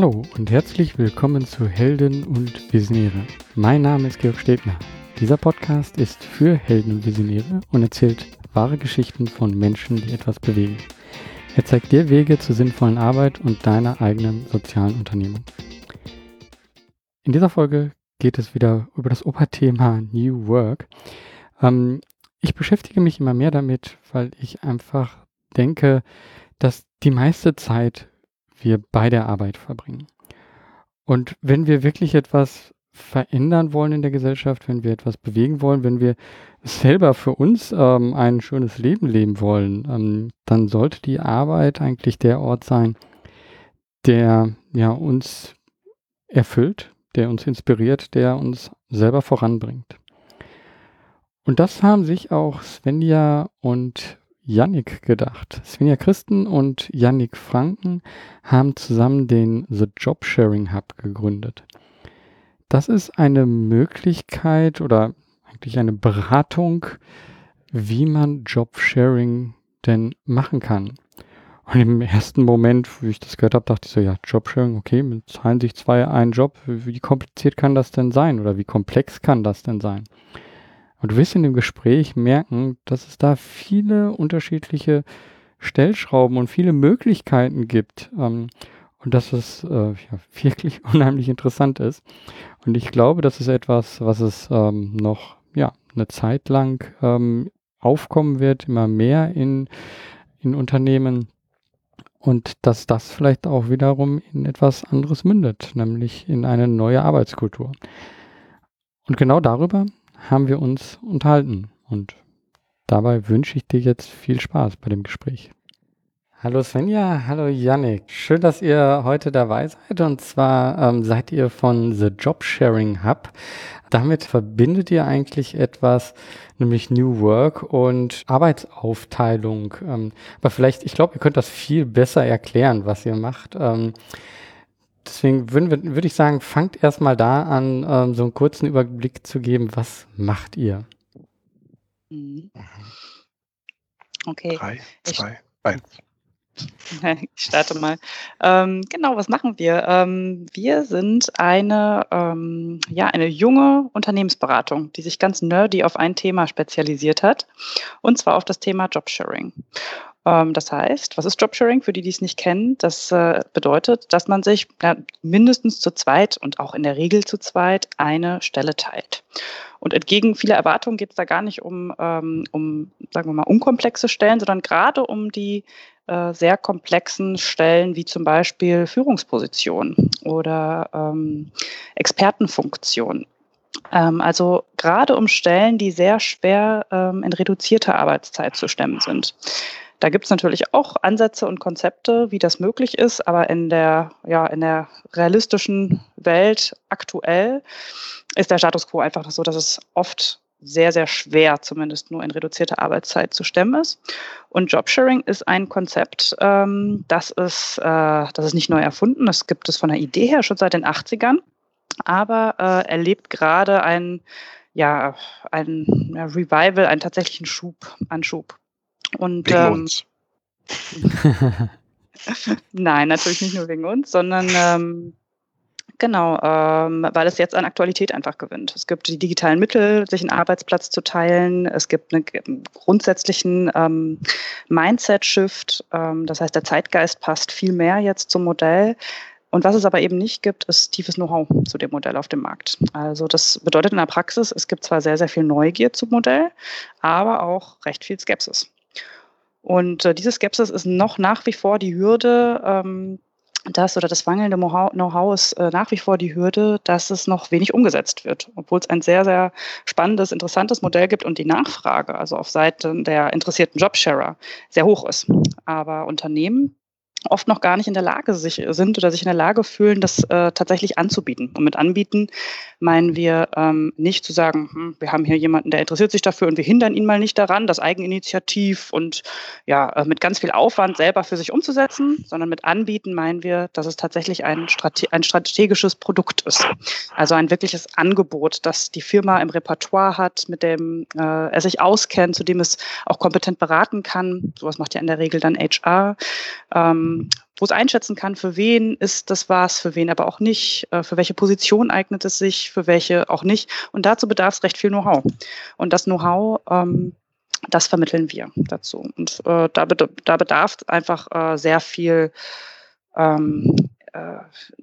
Hallo und herzlich willkommen zu Helden und Visionäre. Mein Name ist Georg Stebner. Dieser Podcast ist für Helden und Visionäre und erzählt wahre Geschichten von Menschen, die etwas bewegen. Er zeigt dir Wege zur sinnvollen Arbeit und deiner eigenen sozialen Unternehmung. In dieser Folge geht es wieder über das Oberthema New Work. Ähm, ich beschäftige mich immer mehr damit, weil ich einfach denke, dass die meiste Zeit wir bei der Arbeit verbringen. Und wenn wir wirklich etwas verändern wollen in der Gesellschaft, wenn wir etwas bewegen wollen, wenn wir selber für uns ähm, ein schönes Leben leben wollen, ähm, dann sollte die Arbeit eigentlich der Ort sein, der ja uns erfüllt, der uns inspiriert, der uns selber voranbringt. Und das haben sich auch Svenja und Yannick gedacht. Svenja Christen und Yannick Franken haben zusammen den The Job Sharing Hub gegründet. Das ist eine Möglichkeit oder eigentlich eine Beratung, wie man Jobsharing denn machen kann. Und im ersten Moment, wo ich das gehört habe, dachte ich so, ja, Jobsharing, okay, mit zahlen sich zwei einen Job. Wie kompliziert kann das denn sein oder wie komplex kann das denn sein? Und du wirst in dem Gespräch merken, dass es da viele unterschiedliche Stellschrauben und viele Möglichkeiten gibt. Ähm, und dass es äh, ja, wirklich unheimlich interessant ist. Und ich glaube, das ist etwas, was es ähm, noch ja, eine Zeit lang ähm, aufkommen wird, immer mehr in, in Unternehmen. Und dass das vielleicht auch wiederum in etwas anderes mündet, nämlich in eine neue Arbeitskultur. Und genau darüber haben wir uns unterhalten. Und dabei wünsche ich dir jetzt viel Spaß bei dem Gespräch. Hallo Svenja, hallo Yannick. Schön, dass ihr heute dabei seid. Und zwar ähm, seid ihr von The Job Sharing Hub. Damit verbindet ihr eigentlich etwas, nämlich New Work und Arbeitsaufteilung. Ähm, aber vielleicht, ich glaube, ihr könnt das viel besser erklären, was ihr macht. Ähm, deswegen würde würd ich sagen, fangt erstmal da an, ähm, so einen kurzen Überblick zu geben. Was macht ihr? Mhm. Okay. Drei, zwei, eins. Ich starte mal. Ähm, genau, was machen wir? Ähm, wir sind eine, ähm, ja, eine junge Unternehmensberatung, die sich ganz nerdy auf ein Thema spezialisiert hat, und zwar auf das Thema Jobsharing. Ähm, das heißt, was ist Jobsharing? Für die, die es nicht kennen, das äh, bedeutet, dass man sich mindestens zu zweit und auch in der Regel zu zweit eine Stelle teilt. Und entgegen vieler Erwartungen geht es da gar nicht um, ähm, um, sagen wir mal, unkomplexe Stellen, sondern gerade um die äh, sehr komplexen Stellen wie zum Beispiel Führungspositionen oder ähm, Expertenfunktionen. Ähm, also gerade um Stellen, die sehr schwer ähm, in reduzierter Arbeitszeit zu stemmen sind. Da gibt es natürlich auch Ansätze und Konzepte, wie das möglich ist, aber in der, ja, in der realistischen Welt aktuell ist der Status quo einfach so, dass es oft sehr, sehr schwer, zumindest nur in reduzierter Arbeitszeit zu stemmen ist. Und Jobsharing ist ein Konzept, ähm, das, ist, äh, das ist nicht neu erfunden, das gibt es von der Idee her schon seit den 80ern, aber äh, erlebt gerade ein, ja, ein ja, Revival, einen tatsächlichen Schub, Anschub. Und, wegen ähm, uns. Nein, natürlich nicht nur wegen uns, sondern ähm, genau, ähm, weil es jetzt an Aktualität einfach gewinnt. Es gibt die digitalen Mittel, sich einen Arbeitsplatz zu teilen. Es gibt einen grundsätzlichen ähm, Mindset-Shift. Ähm, das heißt, der Zeitgeist passt viel mehr jetzt zum Modell. Und was es aber eben nicht gibt, ist tiefes Know-how zu dem Modell auf dem Markt. Also das bedeutet in der Praxis, es gibt zwar sehr, sehr viel Neugier zum Modell, aber auch recht viel Skepsis. Und äh, diese Skepsis ist noch nach wie vor die Hürde, ähm, das oder das mangelnde Know-how ist äh, nach wie vor die Hürde, dass es noch wenig umgesetzt wird, obwohl es ein sehr, sehr spannendes, interessantes Modell gibt und die Nachfrage, also auf Seiten der interessierten Jobsharer, sehr hoch ist. Aber Unternehmen oft noch gar nicht in der Lage sich, sind oder sich in der Lage fühlen, das äh, tatsächlich anzubieten. Und mit anbieten meinen wir ähm, nicht zu sagen, hm, wir haben hier jemanden, der interessiert sich dafür und wir hindern ihn mal nicht daran, das Eigeninitiativ und ja, äh, mit ganz viel Aufwand selber für sich umzusetzen, sondern mit anbieten meinen wir, dass es tatsächlich ein, Strate ein strategisches Produkt ist. Also ein wirkliches Angebot, das die Firma im Repertoire hat, mit dem äh, er sich auskennt, zu dem es auch kompetent beraten kann. Sowas macht ja in der Regel dann HR. Ähm, ähm, wo es einschätzen kann, für wen ist das was, für wen aber auch nicht, äh, für welche Position eignet es sich, für welche auch nicht. Und dazu bedarf es recht viel Know-how. Und das Know-how, ähm, das vermitteln wir dazu. Und äh, da, da bedarf einfach äh, sehr viel ähm, äh,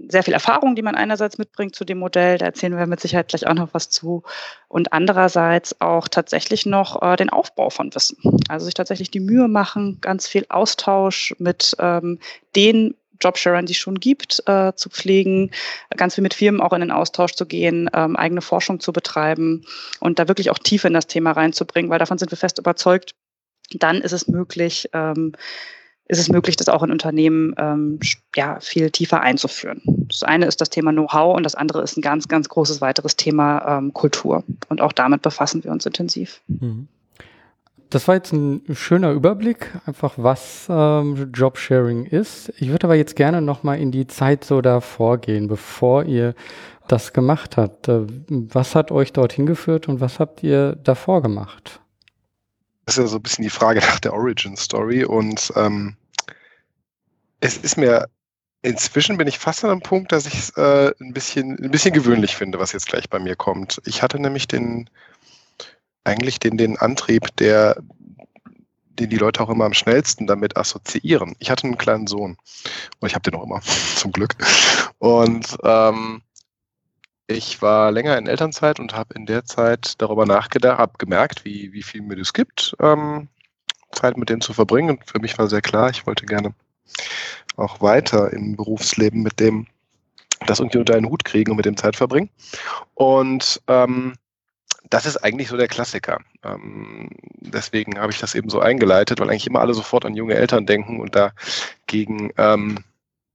sehr viel Erfahrung, die man einerseits mitbringt zu dem Modell, da erzählen wir mit Sicherheit gleich auch noch was zu, und andererseits auch tatsächlich noch äh, den Aufbau von Wissen. Also sich tatsächlich die Mühe machen, ganz viel Austausch mit ähm, den Jobsharern, die es schon gibt, äh, zu pflegen, ganz viel mit Firmen auch in den Austausch zu gehen, ähm, eigene Forschung zu betreiben und da wirklich auch tiefer in das Thema reinzubringen, weil davon sind wir fest überzeugt, dann ist es möglich, ähm, ist es möglich, das auch in Unternehmen ähm, ja, viel tiefer einzuführen. Das eine ist das Thema Know-how und das andere ist ein ganz, ganz großes weiteres Thema ähm, Kultur. Und auch damit befassen wir uns intensiv. Mhm. Das war jetzt ein schöner Überblick, einfach was ähm, Jobsharing ist. Ich würde aber jetzt gerne nochmal in die Zeit so davor gehen, bevor ihr das gemacht habt. Äh, was hat euch dorthin geführt und was habt ihr davor gemacht? Ist ja so ein bisschen die Frage nach der Origin Story und ähm, es ist mir inzwischen bin ich fast an einem Punkt, dass ich es äh, ein bisschen ein bisschen gewöhnlich finde, was jetzt gleich bei mir kommt. Ich hatte nämlich den eigentlich den den Antrieb, der den die Leute auch immer am schnellsten damit assoziieren. Ich hatte einen kleinen Sohn und ich habe den auch immer zum Glück und ähm, ich war länger in Elternzeit und habe in der Zeit darüber nachgedacht, habe gemerkt, wie, wie viel mir das gibt, ähm, Zeit mit denen zu verbringen. Und für mich war sehr klar, ich wollte gerne auch weiter im Berufsleben mit dem, das irgendwie unter einen Hut kriegen und mit dem Zeit verbringen. Und ähm, das ist eigentlich so der Klassiker. Ähm, deswegen habe ich das eben so eingeleitet, weil eigentlich immer alle sofort an junge Eltern denken und dagegen ähm,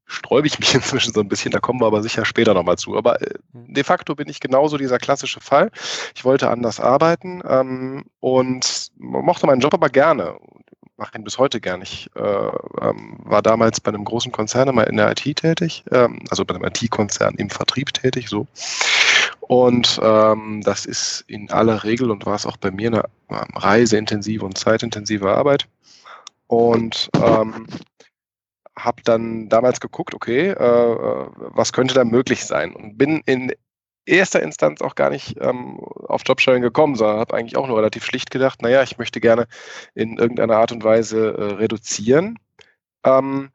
sträube ich mich inzwischen so ein bisschen, da kommen wir aber sicher später nochmal zu. Aber äh, mhm. de facto bin ich genauso dieser klassische Fall. Ich wollte anders arbeiten ähm, und mochte meinen Job aber gerne. Mache ihn bis heute gern. Ich äh, ähm, war damals bei einem großen Konzern immer in der IT tätig, ähm, also bei einem IT-Konzern im Vertrieb tätig, so. Und ähm, das ist in aller Regel und war es auch bei mir eine ähm, reiseintensive und zeitintensive Arbeit. Und ähm, habe dann damals geguckt, okay, äh, äh, was könnte da möglich sein und bin in erster Instanz auch gar nicht ähm, auf Jobsharing gekommen, sondern habe eigentlich auch nur relativ schlicht gedacht, naja, ich möchte gerne in irgendeiner Art und Weise äh, reduzieren. Ähm,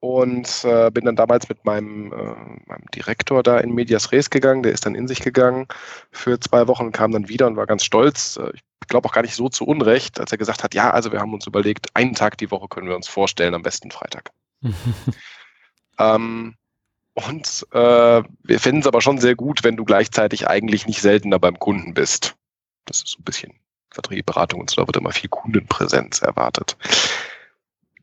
und äh, bin dann damals mit meinem, äh, meinem Direktor da in Medias Res gegangen. Der ist dann in sich gegangen für zwei Wochen und kam dann wieder und war ganz stolz. Äh, ich glaube auch gar nicht so zu Unrecht, als er gesagt hat, ja, also wir haben uns überlegt, einen Tag die Woche können wir uns vorstellen, am besten Freitag. ähm, und äh, wir finden es aber schon sehr gut, wenn du gleichzeitig eigentlich nicht seltener beim Kunden bist. Das ist so ein bisschen Vertriebsberatung und so, da wird immer viel Kundenpräsenz erwartet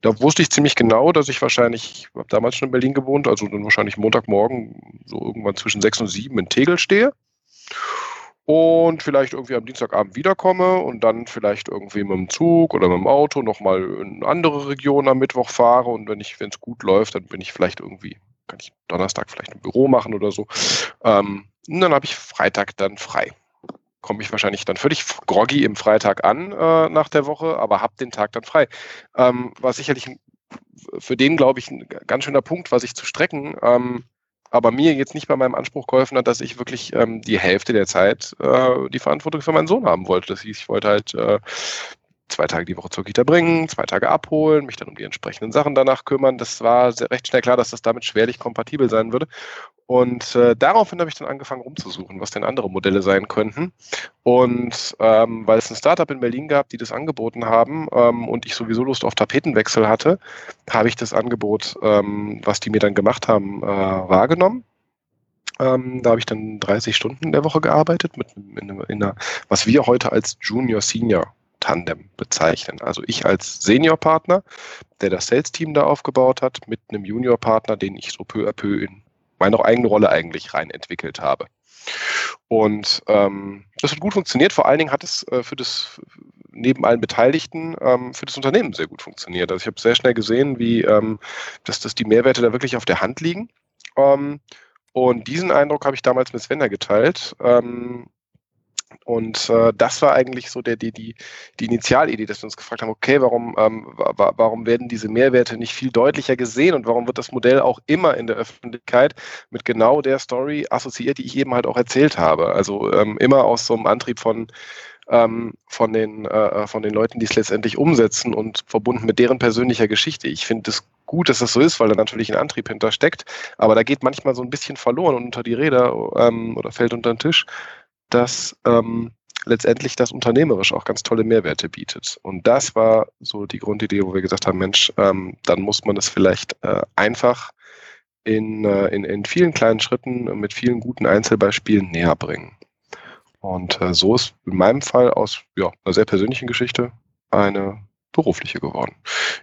da wusste ich ziemlich genau, dass ich wahrscheinlich, ich habe damals schon in Berlin gewohnt, also dann wahrscheinlich Montagmorgen so irgendwann zwischen sechs und sieben in Tegel stehe und vielleicht irgendwie am Dienstagabend wiederkomme und dann vielleicht irgendwie mit dem Zug oder mit dem Auto nochmal in eine andere Region am Mittwoch fahre und wenn ich, wenn es gut läuft, dann bin ich vielleicht irgendwie, kann ich Donnerstag vielleicht ein Büro machen oder so. Ähm, und dann habe ich Freitag dann frei komme ich wahrscheinlich dann völlig groggy im Freitag an äh, nach der Woche, aber habe den Tag dann frei. Ähm, war sicherlich für den, glaube ich, ein ganz schöner Punkt, was ich zu strecken, ähm, aber mir jetzt nicht bei meinem Anspruch geholfen hat, dass ich wirklich ähm, die Hälfte der Zeit äh, die Verantwortung für meinen Sohn haben wollte. Das hieß, ich wollte halt äh, zwei Tage die Woche zur Kita bringen, zwei Tage abholen, mich dann um die entsprechenden Sachen danach kümmern. Das war sehr, recht schnell klar, dass das damit schwerlich kompatibel sein würde. Und äh, daraufhin habe ich dann angefangen rumzusuchen, was denn andere Modelle sein könnten. Und ähm, weil es ein Startup in Berlin gab, die das angeboten haben ähm, und ich sowieso Lust auf Tapetenwechsel hatte, habe ich das Angebot, ähm, was die mir dann gemacht haben, äh, wahrgenommen. Ähm, da habe ich dann 30 Stunden in der Woche gearbeitet, mit in, in einer, was wir heute als Junior-Senior Tandem bezeichnen. Also ich als Senior-Partner, der das Sales-Team da aufgebaut hat, mit einem Junior-Partner, den ich so peu à peu in meine eigene Rolle eigentlich rein entwickelt habe. Und ähm, das hat gut funktioniert. Vor allen Dingen hat es äh, für das neben allen Beteiligten ähm, für das Unternehmen sehr gut funktioniert. Also ich habe sehr schnell gesehen, wie ähm, dass, dass die Mehrwerte da wirklich auf der Hand liegen. Ähm, und diesen Eindruck habe ich damals mit Svenja geteilt. Und äh, das war eigentlich so der, die, die, die Initialidee, dass wir uns gefragt haben, okay, warum, ähm, wa warum werden diese Mehrwerte nicht viel deutlicher gesehen und warum wird das Modell auch immer in der Öffentlichkeit mit genau der Story assoziiert, die ich eben halt auch erzählt habe. Also ähm, immer aus so einem Antrieb von, ähm, von, den, äh, von den Leuten, die es letztendlich umsetzen und verbunden mit deren persönlicher Geschichte. Ich finde es gut, dass das so ist, weil da natürlich ein Antrieb hintersteckt, aber da geht manchmal so ein bisschen verloren und unter die Räder ähm, oder fällt unter den Tisch dass ähm, letztendlich das unternehmerisch auch ganz tolle Mehrwerte bietet. Und das war so die Grundidee, wo wir gesagt haben, Mensch, ähm, dann muss man es vielleicht äh, einfach in, äh, in, in vielen kleinen Schritten mit vielen guten Einzelbeispielen näher bringen. Und äh, so ist in meinem Fall aus ja, einer sehr persönlichen Geschichte eine berufliche geworden.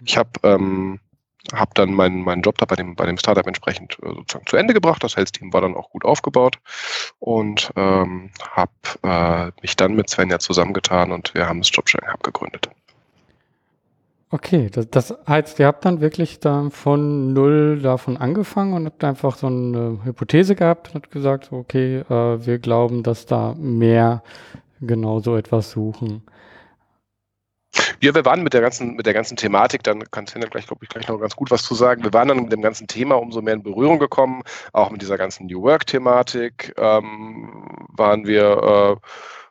Ich habe ähm, habe dann meinen, meinen Job da bei dem, bei dem Startup entsprechend äh, sozusagen zu Ende gebracht. Das Sales-Team war dann auch gut aufgebaut und ähm, habe äh, mich dann mit Svenja zusammengetan und wir haben das Jobsharing Hub gegründet. Okay, das, das heißt, ihr habt dann wirklich dann von null davon angefangen und habt einfach so eine Hypothese gehabt und habt gesagt, okay, äh, wir glauben, dass da mehr genau so etwas suchen. Ja, wir waren mit der ganzen, mit der ganzen Thematik, dann kann Sven gleich, glaube ich, gleich noch ganz gut was zu sagen. Wir waren dann mit dem ganzen Thema umso mehr in Berührung gekommen, auch mit dieser ganzen New Work-Thematik ähm, waren wir äh,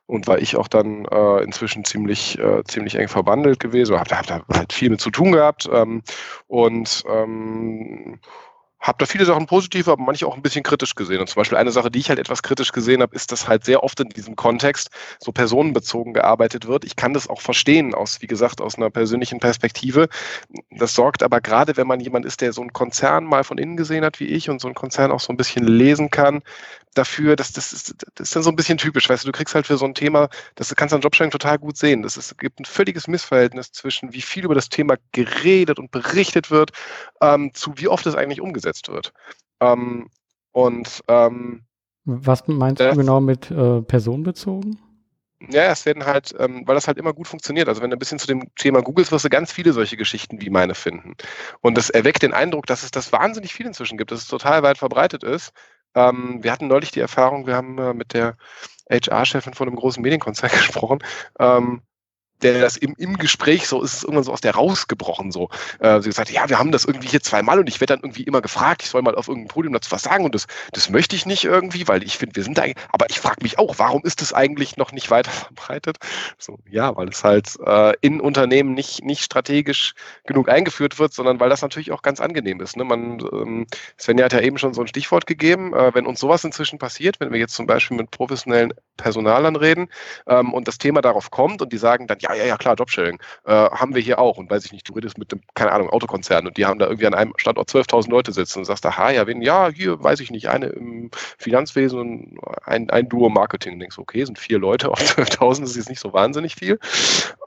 und war ich auch dann äh, inzwischen ziemlich, äh, ziemlich eng verwandelt gewesen, habe hab da halt viel mit zu tun gehabt ähm, und ähm, habe da viele Sachen positiv, aber manche auch ein bisschen kritisch gesehen. Und zum Beispiel eine Sache, die ich halt etwas kritisch gesehen habe, ist, dass halt sehr oft in diesem Kontext so personenbezogen gearbeitet wird. Ich kann das auch verstehen aus, wie gesagt, aus einer persönlichen Perspektive. Das sorgt aber gerade, wenn man jemand ist, der so einen Konzern mal von innen gesehen hat wie ich und so einen Konzern auch so ein bisschen lesen kann, dafür, dass das ist, das ist dann so ein bisschen typisch, weißt du, du kriegst halt für so ein Thema, das kannst du an Jobsharing total gut sehen. Das ist, es gibt ein völliges Missverhältnis zwischen, wie viel über das Thema geredet und berichtet wird, ähm, zu wie oft es eigentlich umgesetzt wird. Ähm, und ähm, was meinst du genau mit äh, personenbezogen? Ja, es werden halt, ähm, weil das halt immer gut funktioniert. Also wenn du ein bisschen zu dem Thema googles, wirst du ganz viele solche Geschichten wie meine finden. Und das erweckt den Eindruck, dass es das wahnsinnig viel inzwischen gibt, dass es total weit verbreitet ist. Ähm, wir hatten neulich die Erfahrung, wir haben äh, mit der HR-Chefin von einem großen Medienkonzern gesprochen. Ähm, der das im, im Gespräch so ist es irgendwann so aus der rausgebrochen so. Äh, sie gesagt, ja, wir haben das irgendwie hier zweimal und ich werde dann irgendwie immer gefragt, ich soll mal auf irgendeinem Podium dazu was sagen und das, das möchte ich nicht irgendwie, weil ich finde, wir sind da, aber ich frage mich auch, warum ist das eigentlich noch nicht weiter verbreitet? So, ja, weil es halt äh, in Unternehmen nicht, nicht strategisch genug eingeführt wird, sondern weil das natürlich auch ganz angenehm ist. Ne? Man, ähm, Svenja hat ja eben schon so ein Stichwort gegeben, äh, wenn uns sowas inzwischen passiert, wenn wir jetzt zum Beispiel mit professionellen Personalern reden ähm, und das Thema darauf kommt und die sagen dann, ja, ja, ja, klar, Jobsharing äh, haben wir hier auch. Und weiß ich nicht, du redest mit einem, keine Ahnung, Autokonzern und die haben da irgendwie an einem Standort 12.000 Leute sitzen und sagst, aha, ja, wen, ja, hier, weiß ich nicht, eine im Finanzwesen und ein, ein Duo Marketing. Und denkst, okay, sind vier Leute auf 12.000, das ist jetzt nicht so wahnsinnig viel.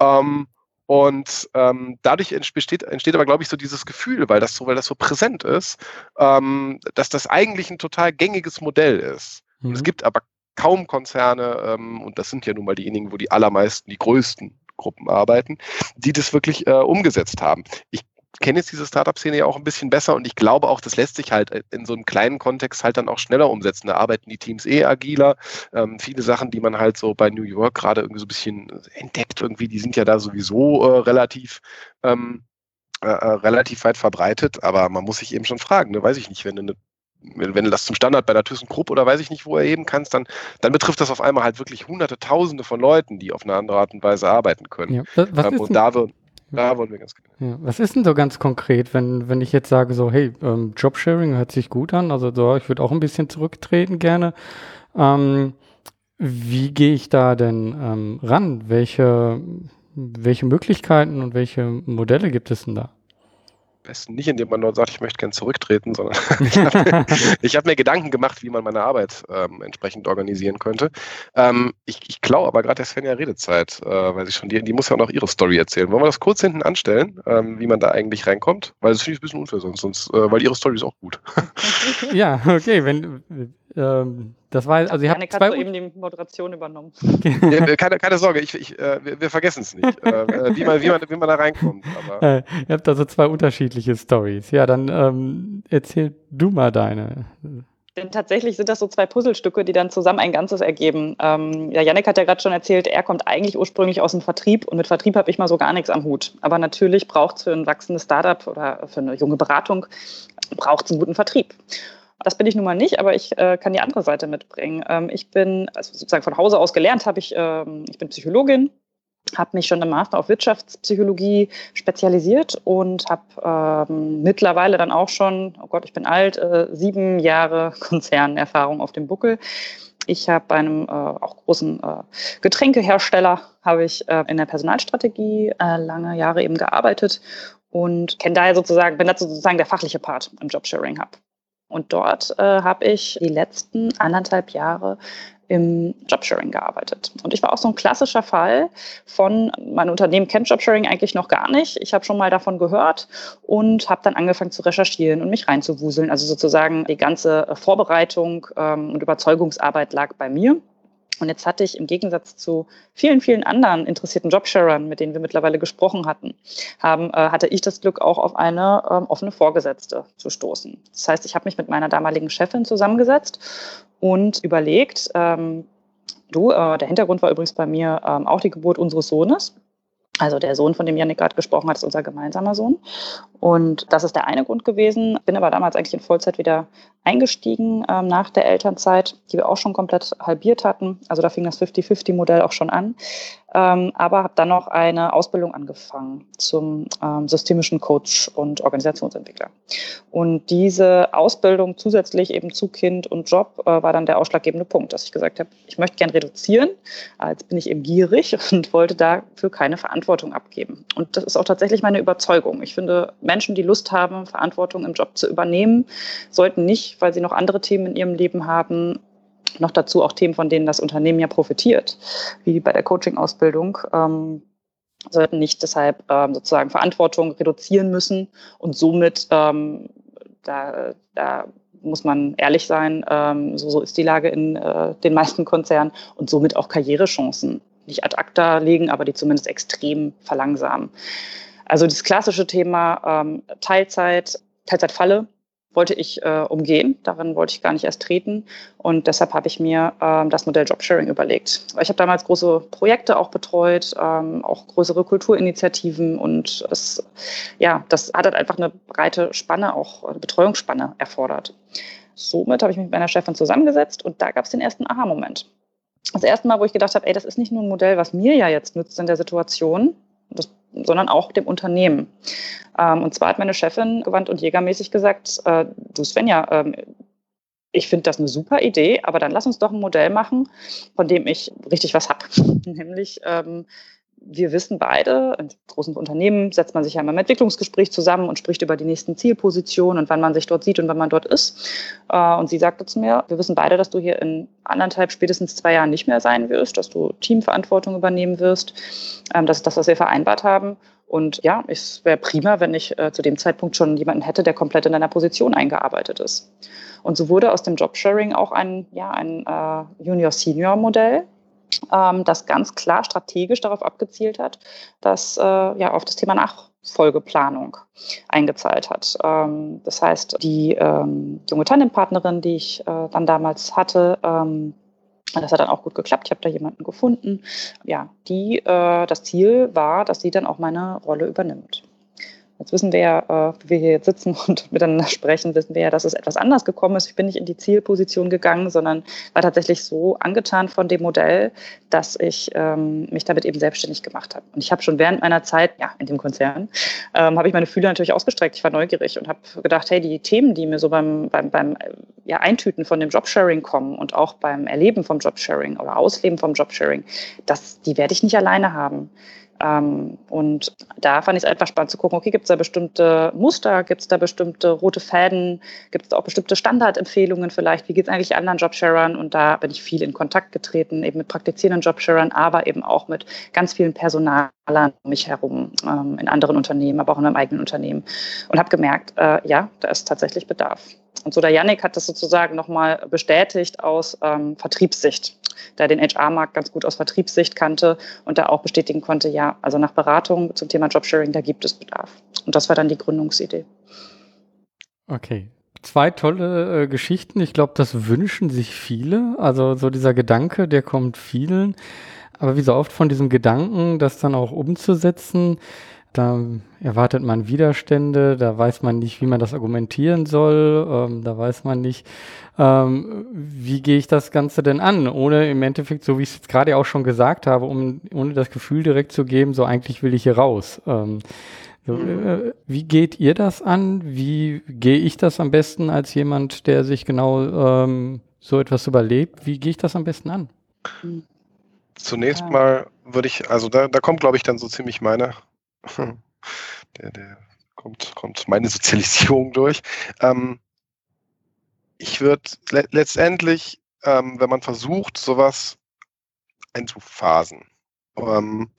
Ähm, und ähm, dadurch entsteht, entsteht aber, glaube ich, so dieses Gefühl, weil das so, weil das so präsent ist, ähm, dass das eigentlich ein total gängiges Modell ist. Mhm. es gibt aber kaum Konzerne, ähm, und das sind ja nun mal diejenigen, wo die allermeisten, die größten Gruppen arbeiten, die das wirklich äh, umgesetzt haben. Ich kenne jetzt diese Startup-Szene ja auch ein bisschen besser und ich glaube auch, das lässt sich halt in so einem kleinen Kontext halt dann auch schneller umsetzen. Da arbeiten die Teams eh agiler. Ähm, viele Sachen, die man halt so bei New York gerade irgendwie so ein bisschen entdeckt, irgendwie, die sind ja da sowieso äh, relativ ähm, äh, äh relativ weit verbreitet, aber man muss sich eben schon fragen, ne? weiß ich nicht, wenn du eine wenn du das zum Standard bei der ThyssenKrupp oder weiß ich nicht wo erheben kannst, dann, dann betrifft das auf einmal halt wirklich hunderte, tausende von Leuten, die auf eine andere Art und Weise arbeiten können. Ja, was ähm, und da, wir, da wollen wir ganz gerne. Ja, was ist denn so ganz konkret, wenn, wenn ich jetzt sage, so, hey, ähm, Jobsharing hört sich gut an, also so, ich würde auch ein bisschen zurücktreten gerne. Ähm, wie gehe ich da denn ähm, ran? Welche, welche Möglichkeiten und welche Modelle gibt es denn da? Besten nicht, indem man nur sagt, ich möchte gern zurücktreten, sondern ich habe mir, hab mir, Gedanken gemacht, wie man meine Arbeit ähm, entsprechend organisieren könnte. Ähm, ich, ich klaue aber gerade der Svenja Redezeit, äh, weil sie schon die, die muss ja auch noch ihre Story erzählen. Wollen wir das kurz hinten anstellen, ähm, wie man da eigentlich reinkommt? Weil das finde ich ein bisschen unfair sonst, sonst äh, weil ihre Story ist auch gut. ja, okay, wenn ähm, das war, also ihr habt zwei hat eben die Moderation übernommen. ja, keine, keine, Sorge, ich, ich, äh, wir, wir vergessen es nicht, äh, äh, wie, man, wie, man, wie man da reinkommt. Aber. Äh, ihr habt also zwei unterschiedliche Stories. Ja, dann ähm, erzähl du mal deine. Denn tatsächlich sind das so zwei Puzzlestücke, die dann zusammen ein Ganzes ergeben. Ähm, ja, Yannick hat ja gerade schon erzählt, er kommt eigentlich ursprünglich aus dem Vertrieb und mit Vertrieb habe ich mal so gar nichts am Hut. Aber natürlich braucht es für ein wachsendes Startup oder für eine junge Beratung braucht es einen guten Vertrieb. Das bin ich nun mal nicht, aber ich äh, kann die andere Seite mitbringen. Ähm, ich bin also sozusagen von Hause aus gelernt, habe ich, ähm, ich bin Psychologin, habe mich schon im Master auf Wirtschaftspsychologie spezialisiert und habe ähm, mittlerweile dann auch schon, oh Gott, ich bin alt, äh, sieben Jahre Konzernerfahrung auf dem Buckel. Ich habe bei einem äh, auch großen äh, Getränkehersteller habe ich äh, in der Personalstrategie äh, lange Jahre eben gearbeitet und kenne daher sozusagen, bin dazu sozusagen der fachliche Part im Jobsharing Hub. Und dort äh, habe ich die letzten anderthalb Jahre im Jobsharing gearbeitet. Und ich war auch so ein klassischer Fall von, mein Unternehmen kennt Jobsharing eigentlich noch gar nicht. Ich habe schon mal davon gehört und habe dann angefangen zu recherchieren und mich reinzuwuseln. Also sozusagen die ganze Vorbereitung ähm, und Überzeugungsarbeit lag bei mir. Und jetzt hatte ich im Gegensatz zu vielen, vielen anderen interessierten Jobsharern, mit denen wir mittlerweile gesprochen hatten, haben, äh, hatte ich das Glück, auch auf eine ähm, offene Vorgesetzte zu stoßen. Das heißt, ich habe mich mit meiner damaligen Chefin zusammengesetzt und überlegt, ähm, du, äh, der Hintergrund war übrigens bei mir ähm, auch die Geburt unseres Sohnes. Also der Sohn, von dem Janik gerade gesprochen hat, ist unser gemeinsamer Sohn. Und das ist der eine Grund gewesen. Bin aber damals eigentlich in Vollzeit wieder eingestiegen ähm, nach der Elternzeit, die wir auch schon komplett halbiert hatten. Also da fing das 50-50-Modell auch schon an ähm, aber habe dann noch eine Ausbildung angefangen zum ähm, systemischen Coach und Organisationsentwickler. Und diese Ausbildung zusätzlich eben zu Kind und Job äh, war dann der ausschlaggebende Punkt, dass ich gesagt habe, ich möchte gern reduzieren. Jetzt bin ich eben gierig und wollte dafür keine Verantwortung abgeben. Und das ist auch tatsächlich meine Überzeugung. Ich finde, Menschen, die Lust haben, Verantwortung im Job zu übernehmen, sollten nicht, weil sie noch andere Themen in ihrem Leben haben, noch dazu auch Themen, von denen das Unternehmen ja profitiert, wie bei der Coaching-Ausbildung, ähm, sollten nicht deshalb ähm, sozusagen Verantwortung reduzieren müssen und somit, ähm, da, da muss man ehrlich sein, ähm, so, so ist die Lage in äh, den meisten Konzernen und somit auch Karrierechancen nicht ad acta legen, aber die zumindest extrem verlangsamen. Also das klassische Thema ähm, Teilzeit, Teilzeitfalle, wollte ich äh, umgehen. Darin wollte ich gar nicht erst treten. Und deshalb habe ich mir ähm, das Modell Jobsharing überlegt. Ich habe damals große Projekte auch betreut, ähm, auch größere Kulturinitiativen. Und das, ja, das hat halt einfach eine breite Spanne, auch eine Betreuungsspanne erfordert. Somit habe ich mich mit meiner Chefin zusammengesetzt und da gab es den ersten Aha-Moment. Das erste Mal, wo ich gedacht habe, ey, das ist nicht nur ein Modell, was mir ja jetzt nützt in der Situation, das, sondern auch dem Unternehmen. Ähm, und zwar hat meine Chefin gewandt und jägermäßig gesagt, äh, du Svenja, ähm, ich finde das eine super Idee, aber dann lass uns doch ein Modell machen, von dem ich richtig was habe. Nämlich ähm, wir wissen beide, in großen Unternehmen setzt man sich ja immer im Entwicklungsgespräch zusammen und spricht über die nächsten Zielpositionen und wann man sich dort sieht und wann man dort ist. Äh, und sie sagte zu mir, wir wissen beide, dass du hier in anderthalb, spätestens zwei Jahren nicht mehr sein wirst, dass du Teamverantwortung übernehmen wirst. Ähm, das ist das, was wir vereinbart haben. Und ja, es wäre prima, wenn ich äh, zu dem Zeitpunkt schon jemanden hätte, der komplett in einer Position eingearbeitet ist. Und so wurde aus dem Jobsharing auch ein, ja, ein äh, Junior-Senior-Modell ähm, das ganz klar strategisch darauf abgezielt hat, dass äh, ja auf das Thema Nachfolgeplanung eingezahlt hat. Ähm, das heißt, die ähm, junge Tandempartnerin, die ich äh, dann damals hatte, ähm, das hat dann auch gut geklappt. Ich habe da jemanden gefunden. Ja, die, äh, das Ziel war, dass sie dann auch meine Rolle übernimmt. Jetzt wissen wir ja, äh, wie wir hier jetzt sitzen und miteinander sprechen, wissen wir ja, dass es etwas anders gekommen ist. Ich bin nicht in die Zielposition gegangen, sondern war tatsächlich so angetan von dem Modell, dass ich ähm, mich damit eben selbstständig gemacht habe. Und ich habe schon während meiner Zeit ja, in dem Konzern, ähm, habe ich meine Fühler natürlich ausgestreckt. Ich war neugierig und habe gedacht, hey, die Themen, die mir so beim, beim, beim ja, Eintüten von dem Jobsharing kommen und auch beim Erleben vom Jobsharing oder Ausleben vom Jobsharing, das, die werde ich nicht alleine haben. Ähm, und da fand ich es einfach spannend zu gucken, okay, gibt es da bestimmte Muster, gibt es da bestimmte rote Fäden, gibt es auch bestimmte Standardempfehlungen vielleicht, wie geht es eigentlich anderen Jobsharern? Und da bin ich viel in Kontakt getreten, eben mit praktizierenden Jobsharern, aber eben auch mit ganz vielen Personalern um mich herum, ähm, in anderen Unternehmen, aber auch in meinem eigenen Unternehmen. Und habe gemerkt, äh, ja, da ist tatsächlich Bedarf. Und so der Yannick hat das sozusagen nochmal bestätigt aus ähm, Vertriebssicht da den HR-Markt ganz gut aus Vertriebssicht kannte und da auch bestätigen konnte, ja, also nach Beratung zum Thema Jobsharing, da gibt es Bedarf. Und das war dann die Gründungsidee. Okay. zwei tolle äh, Geschichten. Ich glaube, das wünschen sich viele. Also so dieser Gedanke, der kommt vielen. Aber wie so oft von diesem Gedanken, das dann auch umzusetzen, da erwartet man Widerstände, da weiß man nicht, wie man das argumentieren soll, ähm, da weiß man nicht, ähm, wie gehe ich das Ganze denn an, ohne im Endeffekt, so wie ich es jetzt gerade auch schon gesagt habe, um, ohne das Gefühl direkt zu geben, so eigentlich will ich hier raus. Ähm, so, mhm. äh, wie geht ihr das an? Wie gehe ich das am besten als jemand, der sich genau ähm, so etwas überlebt? Wie gehe ich das am besten an? Zunächst mal würde ich, also da, da kommt, glaube ich, dann so ziemlich meine, der, der kommt, kommt meine Sozialisierung durch. Ähm, ich würde le letztendlich, ähm, wenn man versucht, sowas einzuphasen, ähm,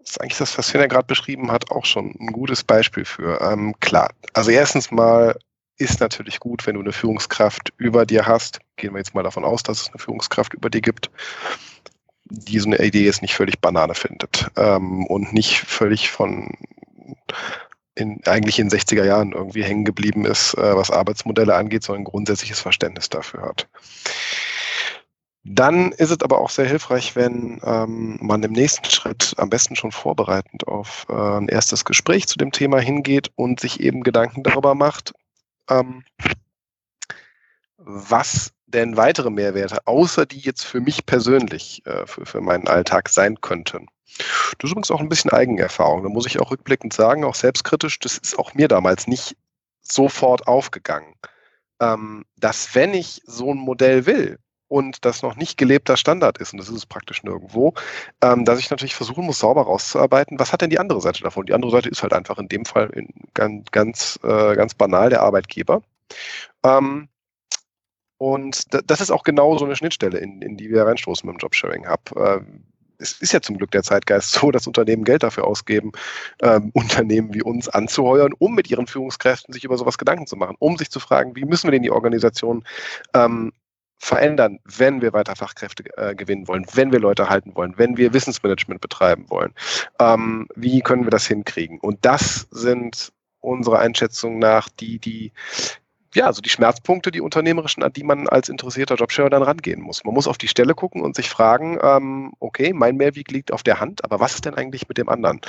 ist eigentlich das, was Finn gerade beschrieben hat, auch schon ein gutes Beispiel für. Ähm, klar, also erstens mal ist natürlich gut, wenn du eine Führungskraft über dir hast. Gehen wir jetzt mal davon aus, dass es eine Führungskraft über dir gibt, die so eine Idee jetzt nicht völlig Banane findet ähm, und nicht völlig von in, eigentlich in 60er Jahren irgendwie hängen geblieben ist, äh, was Arbeitsmodelle angeht, sondern ein grundsätzliches Verständnis dafür hat. Dann ist es aber auch sehr hilfreich, wenn ähm, man im nächsten Schritt am besten schon vorbereitend auf äh, ein erstes Gespräch zu dem Thema hingeht und sich eben Gedanken darüber macht, ähm, was denn weitere Mehrwerte, außer die jetzt für mich persönlich, äh, für, für meinen Alltag sein könnten. Das ist übrigens auch ein bisschen Eigenerfahrung. Da muss ich auch rückblickend sagen, auch selbstkritisch, das ist auch mir damals nicht sofort aufgegangen. Ähm, dass wenn ich so ein Modell will, und das noch nicht gelebter Standard ist, und das ist es praktisch nirgendwo, ähm, dass ich natürlich versuchen muss, sauber rauszuarbeiten, was hat denn die andere Seite davon? Die andere Seite ist halt einfach in dem Fall ganz, ganz, äh, ganz banal der Arbeitgeber. Ähm, und das ist auch genau so eine Schnittstelle, in, in die wir reinstoßen mit dem Jobsharing Hub. Äh, es ist ja zum Glück der Zeitgeist so, dass Unternehmen Geld dafür ausgeben, ähm, Unternehmen wie uns anzuheuern, um mit ihren Führungskräften sich über sowas Gedanken zu machen, um sich zu fragen, wie müssen wir denn die Organisation ähm, verändern, wenn wir weiter Fachkräfte äh, gewinnen wollen, wenn wir Leute halten wollen, wenn wir Wissensmanagement betreiben wollen. Ähm, wie können wir das hinkriegen? Und das sind unserer Einschätzung nach die, die ja, also die Schmerzpunkte, die unternehmerischen, an die man als interessierter Jobshare dann rangehen muss. Man muss auf die Stelle gucken und sich fragen, ähm, okay, mein Mehrweg liegt auf der Hand, aber was ist denn eigentlich mit dem anderen?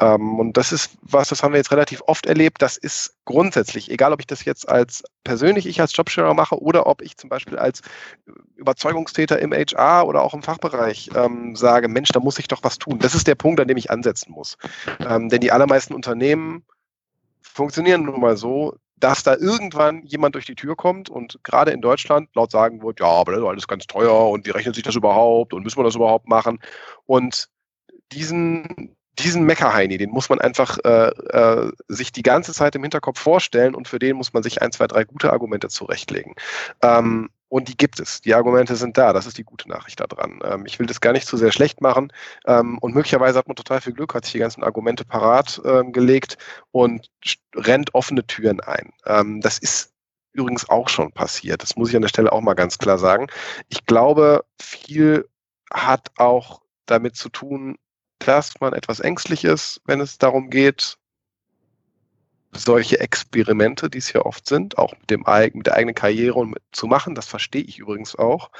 Ähm, und das ist was, das haben wir jetzt relativ oft erlebt. Das ist grundsätzlich, egal ob ich das jetzt als persönlich ich als Jobshare mache oder ob ich zum Beispiel als Überzeugungstäter im HR oder auch im Fachbereich ähm, sage, Mensch, da muss ich doch was tun. Das ist der Punkt, an dem ich ansetzen muss. Ähm, denn die allermeisten Unternehmen funktionieren nun mal so, dass da irgendwann jemand durch die Tür kommt und gerade in Deutschland laut sagen wird, ja, aber das ist alles ganz teuer und wie rechnet sich das überhaupt und müssen wir das überhaupt machen? Und diesen, diesen Meckerheini, den muss man einfach äh, äh, sich die ganze Zeit im Hinterkopf vorstellen und für den muss man sich ein, zwei, drei gute Argumente zurechtlegen. Ähm, und die gibt es. Die Argumente sind da. Das ist die gute Nachricht daran. Ähm, ich will das gar nicht zu sehr schlecht machen. Ähm, und möglicherweise hat man total viel Glück, hat sich die ganzen Argumente parat ähm, gelegt und rennt offene Türen ein. Ähm, das ist übrigens auch schon passiert. Das muss ich an der Stelle auch mal ganz klar sagen. Ich glaube, viel hat auch damit zu tun, dass man etwas ängstlich ist, wenn es darum geht, solche Experimente, die es ja oft sind, auch mit, dem, mit der eigenen Karriere zu machen. Das verstehe ich übrigens auch.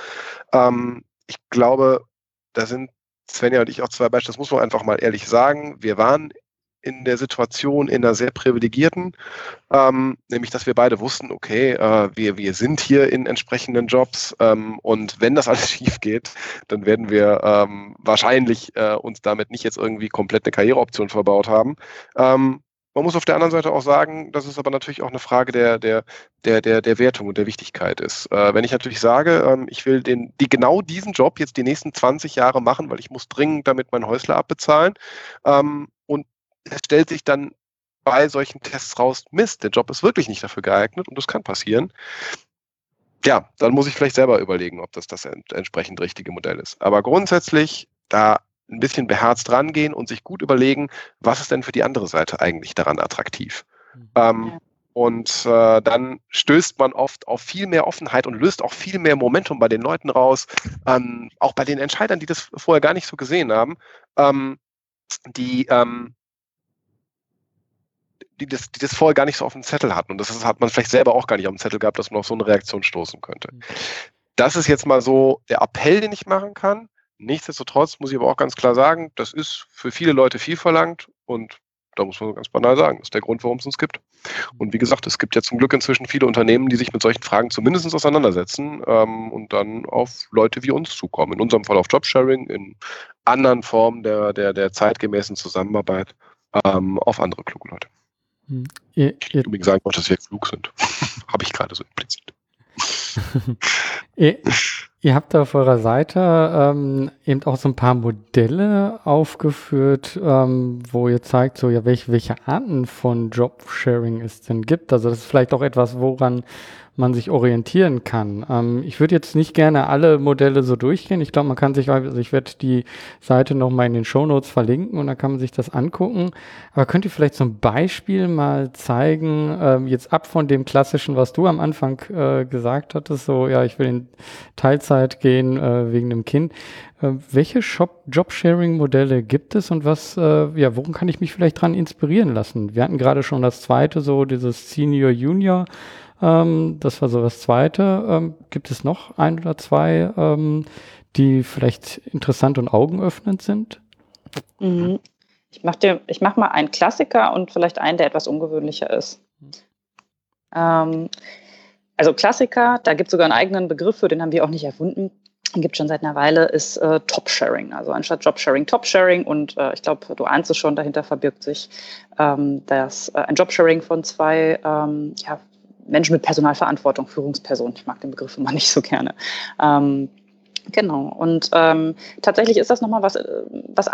Ähm, ich glaube, da sind Svenja und ich auch zwei Beispiele, das muss man einfach mal ehrlich sagen. Wir waren in der Situation in einer sehr privilegierten, ähm, nämlich dass wir beide wussten, okay, äh, wir, wir sind hier in entsprechenden Jobs ähm, und wenn das alles schief geht, dann werden wir ähm, wahrscheinlich äh, uns damit nicht jetzt irgendwie komplett eine Karriereoption verbaut haben. Man muss auf der anderen Seite auch sagen, dass es aber natürlich auch eine Frage der, der, der, der, der Wertung und der Wichtigkeit ist. Äh, wenn ich natürlich sage, ähm, ich will den, die genau diesen Job jetzt die nächsten 20 Jahre machen, weil ich muss dringend damit mein Häusler abbezahlen ähm, und es stellt sich dann bei solchen Tests raus, Mist, der Job ist wirklich nicht dafür geeignet und das kann passieren. Ja, dann muss ich vielleicht selber überlegen, ob das das entsprechend richtige Modell ist. Aber grundsätzlich, da ein bisschen beherzt rangehen und sich gut überlegen, was ist denn für die andere Seite eigentlich daran attraktiv. Mhm. Ähm, und äh, dann stößt man oft auf viel mehr Offenheit und löst auch viel mehr Momentum bei den Leuten raus, ähm, auch bei den Entscheidern, die das vorher gar nicht so gesehen haben, ähm, die, ähm, die das, die das vorher gar nicht so auf dem Zettel hatten. Und das hat man vielleicht selber auch gar nicht auf dem Zettel gehabt, dass man auf so eine Reaktion stoßen könnte. Mhm. Das ist jetzt mal so der Appell, den ich machen kann. Nichtsdestotrotz muss ich aber auch ganz klar sagen, das ist für viele Leute viel verlangt und da muss man ganz banal sagen, das ist der Grund, warum es uns gibt. Und wie gesagt, es gibt ja zum Glück inzwischen viele Unternehmen, die sich mit solchen Fragen zumindest auseinandersetzen ähm, und dann auf Leute wie uns zukommen. In unserem Fall auf Jobsharing, in anderen Formen der, der, der zeitgemäßen Zusammenarbeit ähm, auf andere kluge Leute. Hm. Ihr, ihr ich übrigens sagen dass wir klug sind. Habe ich gerade so implizit. ihr, ihr, habt auf eurer Seite ähm, eben auch so ein paar Modelle aufgeführt, ähm, wo ihr zeigt, so ja, welche, welche Arten von Jobsharing es denn gibt. Also das ist vielleicht auch etwas, woran man sich orientieren kann. Ähm, ich würde jetzt nicht gerne alle Modelle so durchgehen. Ich glaube, man kann sich, also ich werde die Seite nochmal in den Show Notes verlinken und dann kann man sich das angucken. Aber könnt ihr vielleicht ein Beispiel mal zeigen, ähm, jetzt ab von dem klassischen, was du am Anfang äh, gesagt hattest, so, ja, ich will in Teilzeit gehen äh, wegen einem Kind. Äh, welche Job-Sharing-Modelle gibt es und was, äh, ja, worum kann ich mich vielleicht dran inspirieren lassen? Wir hatten gerade schon das zweite, so dieses Senior-Junior. Ähm, das war so das Zweite. Ähm, gibt es noch ein oder zwei, ähm, die vielleicht interessant und augenöffnend sind? Mhm. Ich mache mach mal einen Klassiker und vielleicht einen, der etwas ungewöhnlicher ist. Ähm, also Klassiker, da gibt es sogar einen eigenen Begriff für, den haben wir auch nicht erfunden. Den gibt schon seit einer Weile, ist äh, Top-Sharing. Also anstatt Job-Sharing, Top-Sharing. Und äh, ich glaube, du ahnst es schon, dahinter verbirgt sich ähm, das, äh, ein Job-Sharing von zwei ähm, ja, Menschen mit Personalverantwortung, Führungspersonen. Ich mag den Begriff immer nicht so gerne. Ähm, Genau. Und ähm, tatsächlich ist das nochmal was, äh, was, äh,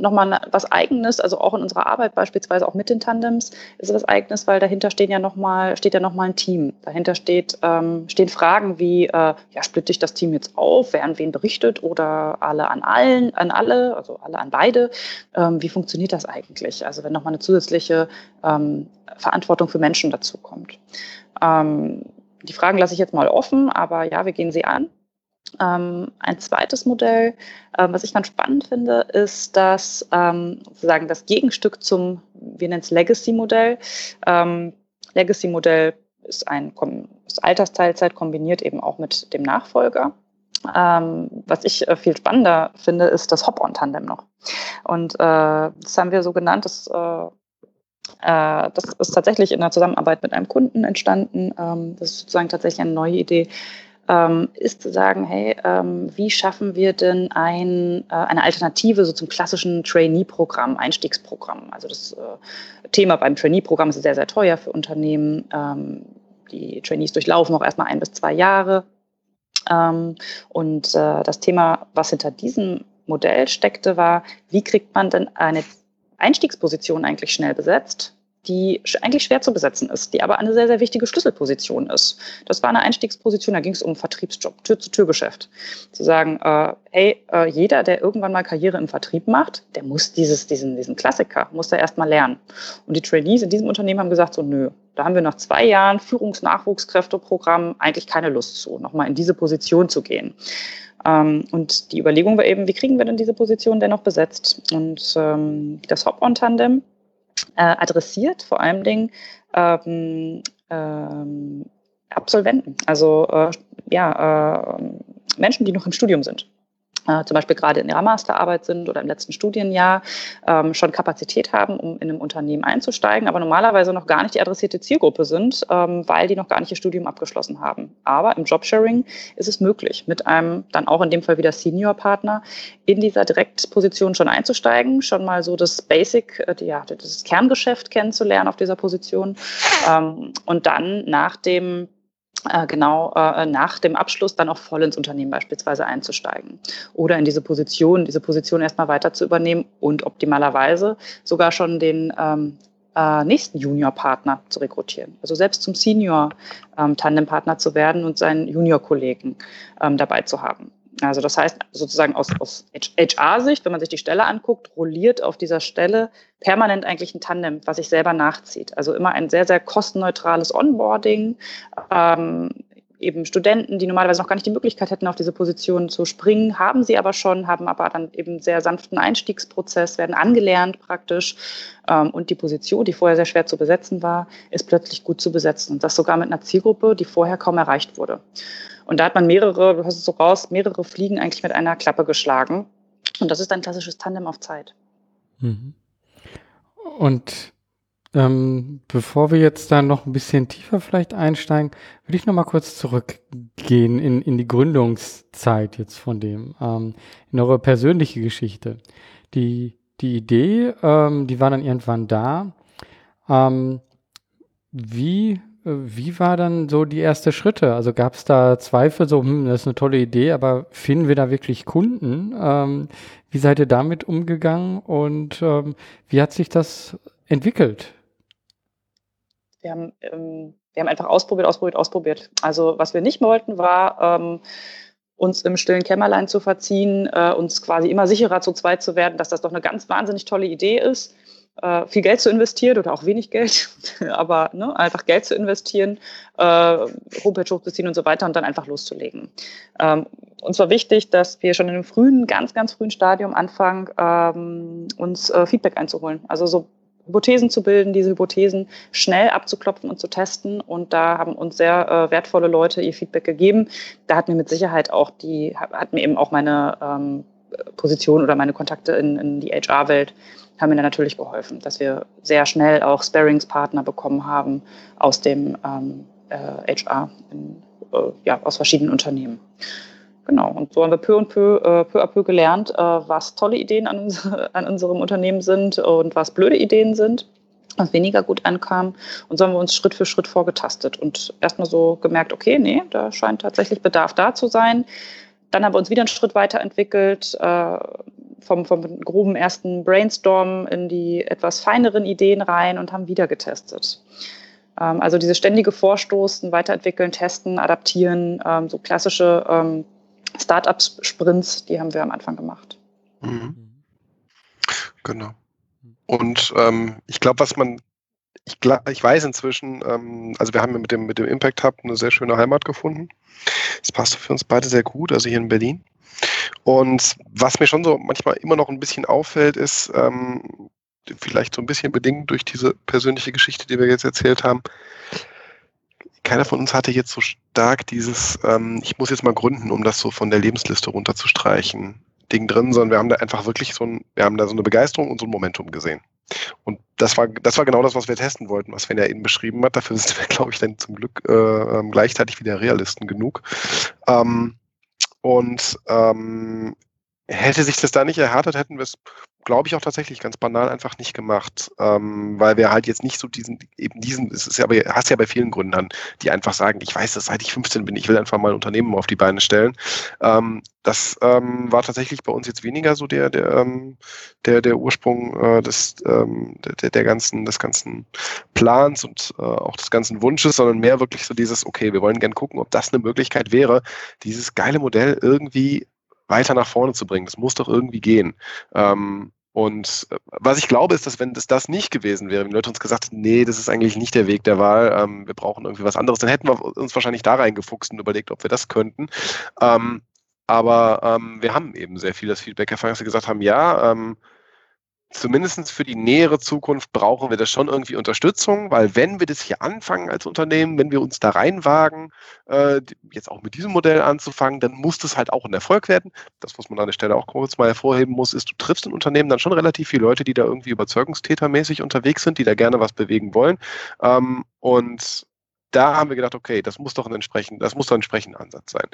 noch mal was Eigenes, also auch in unserer Arbeit beispielsweise auch mit den Tandems ist was Eigenes, weil dahinter stehen ja noch mal, steht ja nochmal ein Team. Dahinter steht, ähm, stehen Fragen wie, äh, ja, splitte ich das Team jetzt auf, wer an wen berichtet oder alle an allen, an alle, also alle an beide. Ähm, wie funktioniert das eigentlich? Also wenn nochmal eine zusätzliche ähm, Verantwortung für Menschen dazu kommt. Ähm, die Fragen lasse ich jetzt mal offen, aber ja, wir gehen sie an. Ähm, ein zweites Modell, äh, was ich ganz spannend finde, ist dass ähm, sozusagen das Gegenstück zum, wir nennen es Legacy-Modell. Ähm, Legacy-Modell ist ein ist Altersteilzeit kombiniert eben auch mit dem Nachfolger. Ähm, was ich äh, viel spannender finde, ist das Hop-on-Tandem noch. Und äh, das haben wir so genannt, das, äh, äh das ist tatsächlich in der Zusammenarbeit mit einem Kunden entstanden. Ähm, das ist sozusagen tatsächlich eine neue Idee, ähm, ist zu sagen, hey, ähm, wie schaffen wir denn ein, äh, eine Alternative so zum klassischen Trainee-Programm, Einstiegsprogramm? Also das äh, Thema beim Trainee-Programm ist sehr, sehr teuer für Unternehmen. Ähm, die Trainees durchlaufen auch erstmal ein bis zwei Jahre. Ähm, und äh, das Thema, was hinter diesem Modell steckte, war, wie kriegt man denn eine Einstiegsposition eigentlich schnell besetzt? Die eigentlich schwer zu besetzen ist, die aber eine sehr, sehr wichtige Schlüsselposition ist. Das war eine Einstiegsposition, da ging es um Vertriebsjob, Tür-zu-Tür-Geschäft. Zu sagen, äh, hey, äh, jeder, der irgendwann mal Karriere im Vertrieb macht, der muss dieses, diesen, diesen Klassiker, muss er erst mal lernen. Und die Trainees in diesem Unternehmen haben gesagt, so nö, da haben wir nach zwei Jahren Führungsnachwuchskräfteprogramm eigentlich keine Lust zu, nochmal in diese Position zu gehen. Ähm, und die Überlegung war eben, wie kriegen wir denn diese Position dennoch besetzt? Und ähm, das Hop-on-Tandem äh, adressiert, vor allen Dingen ähm, ähm, Absolventen, also äh, ja, äh, Menschen, die noch im Studium sind äh, zum Beispiel gerade in ihrer Masterarbeit sind oder im letzten Studienjahr ähm, schon Kapazität haben, um in einem Unternehmen einzusteigen, aber normalerweise noch gar nicht die adressierte Zielgruppe sind, ähm, weil die noch gar nicht ihr Studium abgeschlossen haben. Aber im Jobsharing ist es möglich, mit einem dann auch in dem Fall wieder Senior-Partner in dieser Direktposition schon einzusteigen, schon mal so das Basic, äh, ja, das Kerngeschäft kennenzulernen auf dieser Position ähm, und dann nach dem genau äh, nach dem Abschluss dann auch voll ins Unternehmen beispielsweise einzusteigen oder in diese Position, diese Position erstmal weiter zu übernehmen und optimalerweise sogar schon den ähm, äh, nächsten Junior-Partner zu rekrutieren. Also selbst zum Senior-Tandem-Partner ähm, zu werden und seinen Junior-Kollegen ähm, dabei zu haben. Also das heißt sozusagen aus, aus HR-Sicht, wenn man sich die Stelle anguckt, rolliert auf dieser Stelle permanent eigentlich ein Tandem, was sich selber nachzieht. Also immer ein sehr, sehr kostenneutrales Onboarding, ähm, eben Studenten, die normalerweise noch gar nicht die Möglichkeit hätten, auf diese Position zu springen, haben sie aber schon, haben aber dann eben sehr sanften Einstiegsprozess, werden angelernt praktisch. Ähm, und die Position, die vorher sehr schwer zu besetzen war, ist plötzlich gut zu besetzen. Und das sogar mit einer Zielgruppe, die vorher kaum erreicht wurde. Und da hat man mehrere, du hast es so raus, mehrere Fliegen eigentlich mit einer Klappe geschlagen. Und das ist ein klassisches Tandem auf Zeit. Mhm. Und ähm, bevor wir jetzt da noch ein bisschen tiefer vielleicht einsteigen, würde ich noch mal kurz zurückgehen in, in die Gründungszeit jetzt von dem, ähm, in eure persönliche Geschichte. Die, die Idee, ähm, die war dann irgendwann da. Ähm, wie, wie war dann so die erste Schritte? Also gab es da Zweifel, so, hm, das ist eine tolle Idee, aber finden wir da wirklich Kunden? Ähm, wie seid ihr damit umgegangen und ähm, wie hat sich das entwickelt? Wir haben, ähm, wir haben einfach ausprobiert, ausprobiert, ausprobiert. Also was wir nicht wollten, war ähm, uns im stillen Kämmerlein zu verziehen, äh, uns quasi immer sicherer zu zweit zu werden, dass das doch eine ganz wahnsinnig tolle Idee ist, äh, viel Geld zu investieren oder auch wenig Geld, aber ne, einfach Geld zu investieren, äh, Homepage hochzuziehen und so weiter und dann einfach loszulegen. Ähm, uns war wichtig, dass wir schon in einem frühen, ganz, ganz frühen Stadium anfangen, ähm, uns äh, Feedback einzuholen. Also so Hypothesen zu bilden, diese Hypothesen schnell abzuklopfen und zu testen. Und da haben uns sehr äh, wertvolle Leute ihr Feedback gegeben. Da hat mir mit Sicherheit auch die, hat mir eben auch meine ähm, Position oder meine Kontakte in, in die HR-Welt haben mir dann natürlich geholfen, dass wir sehr schnell auch Sparings-Partner bekommen haben aus dem ähm, äh, HR, in, äh, ja, aus verschiedenen Unternehmen. Genau, und so haben wir peu und peu, äh, peu à peu gelernt, äh, was tolle Ideen an, uns, an unserem Unternehmen sind und was blöde Ideen sind, was weniger gut ankam. Und so haben wir uns Schritt für Schritt vorgetastet und erstmal so gemerkt, okay, nee, da scheint tatsächlich Bedarf da zu sein. Dann haben wir uns wieder einen Schritt weiterentwickelt, äh, vom, vom groben ersten Brainstorm in die etwas feineren Ideen rein und haben wieder getestet. Ähm, also diese ständige Vorstoßen, weiterentwickeln, testen, adaptieren, ähm, so klassische ähm, Startup-Sprints, die haben wir am Anfang gemacht. Mhm. Genau. Und ähm, ich glaube, was man, ich, glaub, ich weiß inzwischen, ähm, also wir haben mit dem, mit dem Impact Hub eine sehr schöne Heimat gefunden. Das passt für uns beide sehr gut, also hier in Berlin. Und was mir schon so manchmal immer noch ein bisschen auffällt, ist, ähm, vielleicht so ein bisschen bedingt durch diese persönliche Geschichte, die wir jetzt erzählt haben, keiner von uns hatte jetzt so stark dieses, ähm, ich muss jetzt mal gründen, um das so von der Lebensliste runterzustreichen, Ding drin, sondern wir haben da einfach wirklich so ein, wir haben da so eine Begeisterung und so ein Momentum gesehen. Und das war, das war genau das, was wir testen wollten, was Sven ja eben beschrieben hat. Dafür sind wir, glaube ich, dann zum Glück äh, ähm, gleichzeitig wieder Realisten genug. Ähm, und ähm, hätte sich das da nicht erhärtet, hätten wir es glaube ich, auch tatsächlich ganz banal einfach nicht gemacht, ähm, weil wir halt jetzt nicht so diesen, eben diesen, es ist ja, aber hast ja bei vielen Gründern, die einfach sagen, ich weiß das, seit ich 15 bin, ich will einfach mal ein Unternehmen auf die Beine stellen. Ähm, das ähm, war tatsächlich bei uns jetzt weniger so der, der, ähm, der, der Ursprung äh, des, ähm, der, der ganzen, des ganzen Plans und äh, auch des ganzen Wunsches, sondern mehr wirklich so dieses, okay, wir wollen gern gucken, ob das eine Möglichkeit wäre, dieses geile Modell irgendwie weiter nach vorne zu bringen. Das muss doch irgendwie gehen. Ähm, und äh, was ich glaube, ist, dass wenn das, das nicht gewesen wäre, wenn die Leute uns gesagt hätten, nee, das ist eigentlich nicht der Weg der Wahl, ähm, wir brauchen irgendwie was anderes, dann hätten wir uns wahrscheinlich da reingefuchst und überlegt, ob wir das könnten. Ähm, aber ähm, wir haben eben sehr viel das Feedback erfahren, dass wir gesagt haben, ja, ähm, zumindest für die nähere Zukunft brauchen wir das schon irgendwie Unterstützung, weil wenn wir das hier anfangen als Unternehmen, wenn wir uns da reinwagen, äh, jetzt auch mit diesem Modell anzufangen, dann muss das halt auch ein Erfolg werden. Das, was man an der Stelle auch kurz mal hervorheben muss, ist, du triffst in Unternehmen dann schon relativ viele Leute, die da irgendwie überzeugungstätermäßig unterwegs sind, die da gerne was bewegen wollen. Ähm, und da haben wir gedacht, okay, das muss doch ein entsprechend, das muss doch ein entsprechender Ansatz sein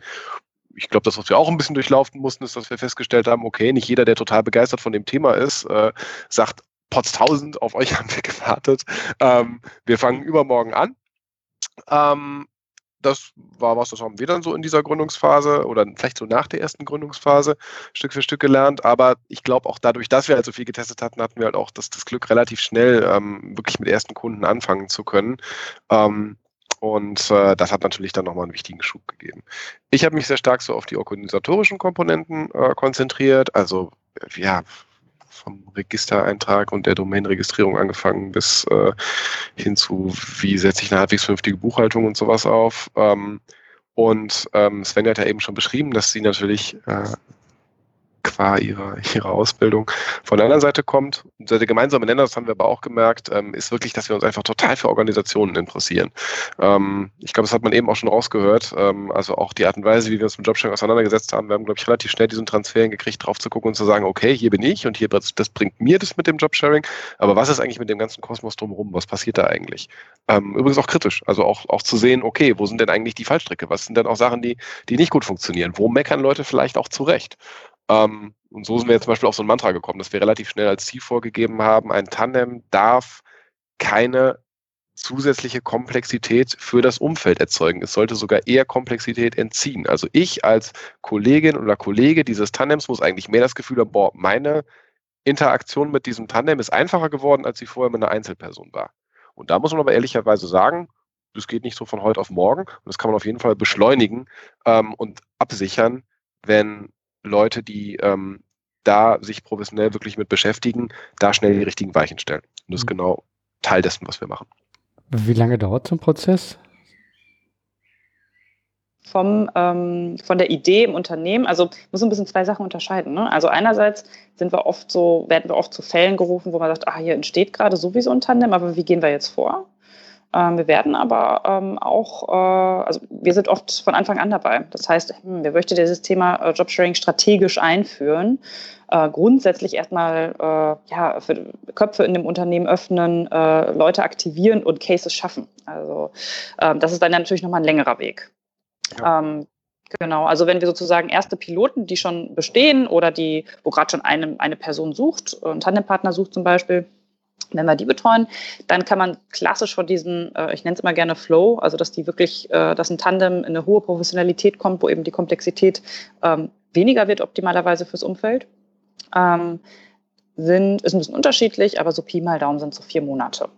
ich glaube, das, was wir auch ein bisschen durchlaufen mussten, ist, dass wir festgestellt haben, okay, nicht jeder, der total begeistert von dem Thema ist, äh, sagt, Potz 1000, auf euch haben wir gewartet. Ähm, wir fangen übermorgen an. Ähm, das war was, das haben wir dann so in dieser Gründungsphase oder vielleicht so nach der ersten Gründungsphase Stück für Stück gelernt. Aber ich glaube auch dadurch, dass wir halt so viel getestet hatten, hatten wir halt auch das, das Glück, relativ schnell ähm, wirklich mit ersten Kunden anfangen zu können. Ähm, und äh, das hat natürlich dann nochmal einen wichtigen Schub gegeben. Ich habe mich sehr stark so auf die organisatorischen Komponenten äh, konzentriert, also ja, vom Registereintrag und der Domainregistrierung angefangen bis äh, hin zu, wie setze ich eine halbwegs vernünftige Buchhaltung und sowas auf. Ähm, Und ähm, Sven hat ja eben schon beschrieben, dass sie natürlich äh, qua ihrer, ihrer Ausbildung von der anderen Seite kommt. Der gemeinsame Nenner, das haben wir aber auch gemerkt, ähm, ist wirklich, dass wir uns einfach total für Organisationen interessieren. Ähm, ich glaube, das hat man eben auch schon rausgehört. Ähm, also auch die Art und Weise, wie wir uns mit Jobsharing auseinandergesetzt haben. Wir haben, glaube ich, relativ schnell diesen Transfer hingekriegt, drauf zu gucken und zu sagen, okay, hier bin ich und hier das bringt mir das mit dem Jobsharing. Aber was ist eigentlich mit dem ganzen Kosmos drumherum? Was passiert da eigentlich? Übrigens auch kritisch. Also auch, auch zu sehen, okay, wo sind denn eigentlich die Fallstricke? Was sind denn auch Sachen, die, die nicht gut funktionieren? Wo meckern Leute vielleicht auch zurecht? Ähm, und so sind wir jetzt zum Beispiel auf so ein Mantra gekommen, dass wir relativ schnell als Ziel vorgegeben haben, ein Tandem darf keine zusätzliche Komplexität für das Umfeld erzeugen. Es sollte sogar eher Komplexität entziehen. Also ich als Kollegin oder Kollege dieses Tandems muss eigentlich mehr das Gefühl haben, boah, meine Interaktion mit diesem Tandem ist einfacher geworden, als sie vorher mit einer Einzelperson war. Und da muss man aber ehrlicherweise sagen, das geht nicht so von heute auf morgen und das kann man auf jeden Fall beschleunigen ähm, und absichern, wenn Leute, die ähm, da sich professionell wirklich mit beschäftigen, da schnell die richtigen Weichen stellen. Und das ist mhm. genau Teil dessen, was wir machen. Wie lange dauert so ein Prozess? Vom, ähm, von der Idee im Unternehmen, also muss ein bisschen zwei Sachen unterscheiden. Ne? Also einerseits sind wir oft so, werden wir oft zu Fällen gerufen, wo man sagt, ah, hier entsteht gerade sowieso ein Tandem, aber wie gehen wir jetzt vor? Ähm, wir werden aber ähm, auch, äh, also wir sind oft von Anfang an dabei. Das heißt, hm, wir möchten dieses Thema äh, Jobsharing strategisch einführen. Äh, grundsätzlich erstmal ja, für Köpfe in dem Unternehmen öffnen, Leute aktivieren und Cases schaffen. Also ähm, das ist dann natürlich nochmal ein längerer Weg. Ja. Ähm, Genau, also wenn wir sozusagen erste Piloten, die schon bestehen oder die, wo gerade schon eine, eine Person sucht, ein Tandempartner sucht zum Beispiel, wenn wir die betreuen, dann kann man klassisch von diesen, äh, ich nenne es immer gerne Flow, also dass die wirklich, äh, dass ein Tandem in eine hohe Professionalität kommt, wo eben die Komplexität ähm, weniger wird optimalerweise fürs Umfeld. Ähm, sind, ist ein bisschen unterschiedlich, aber so Pi mal Daumen sind so vier Monate.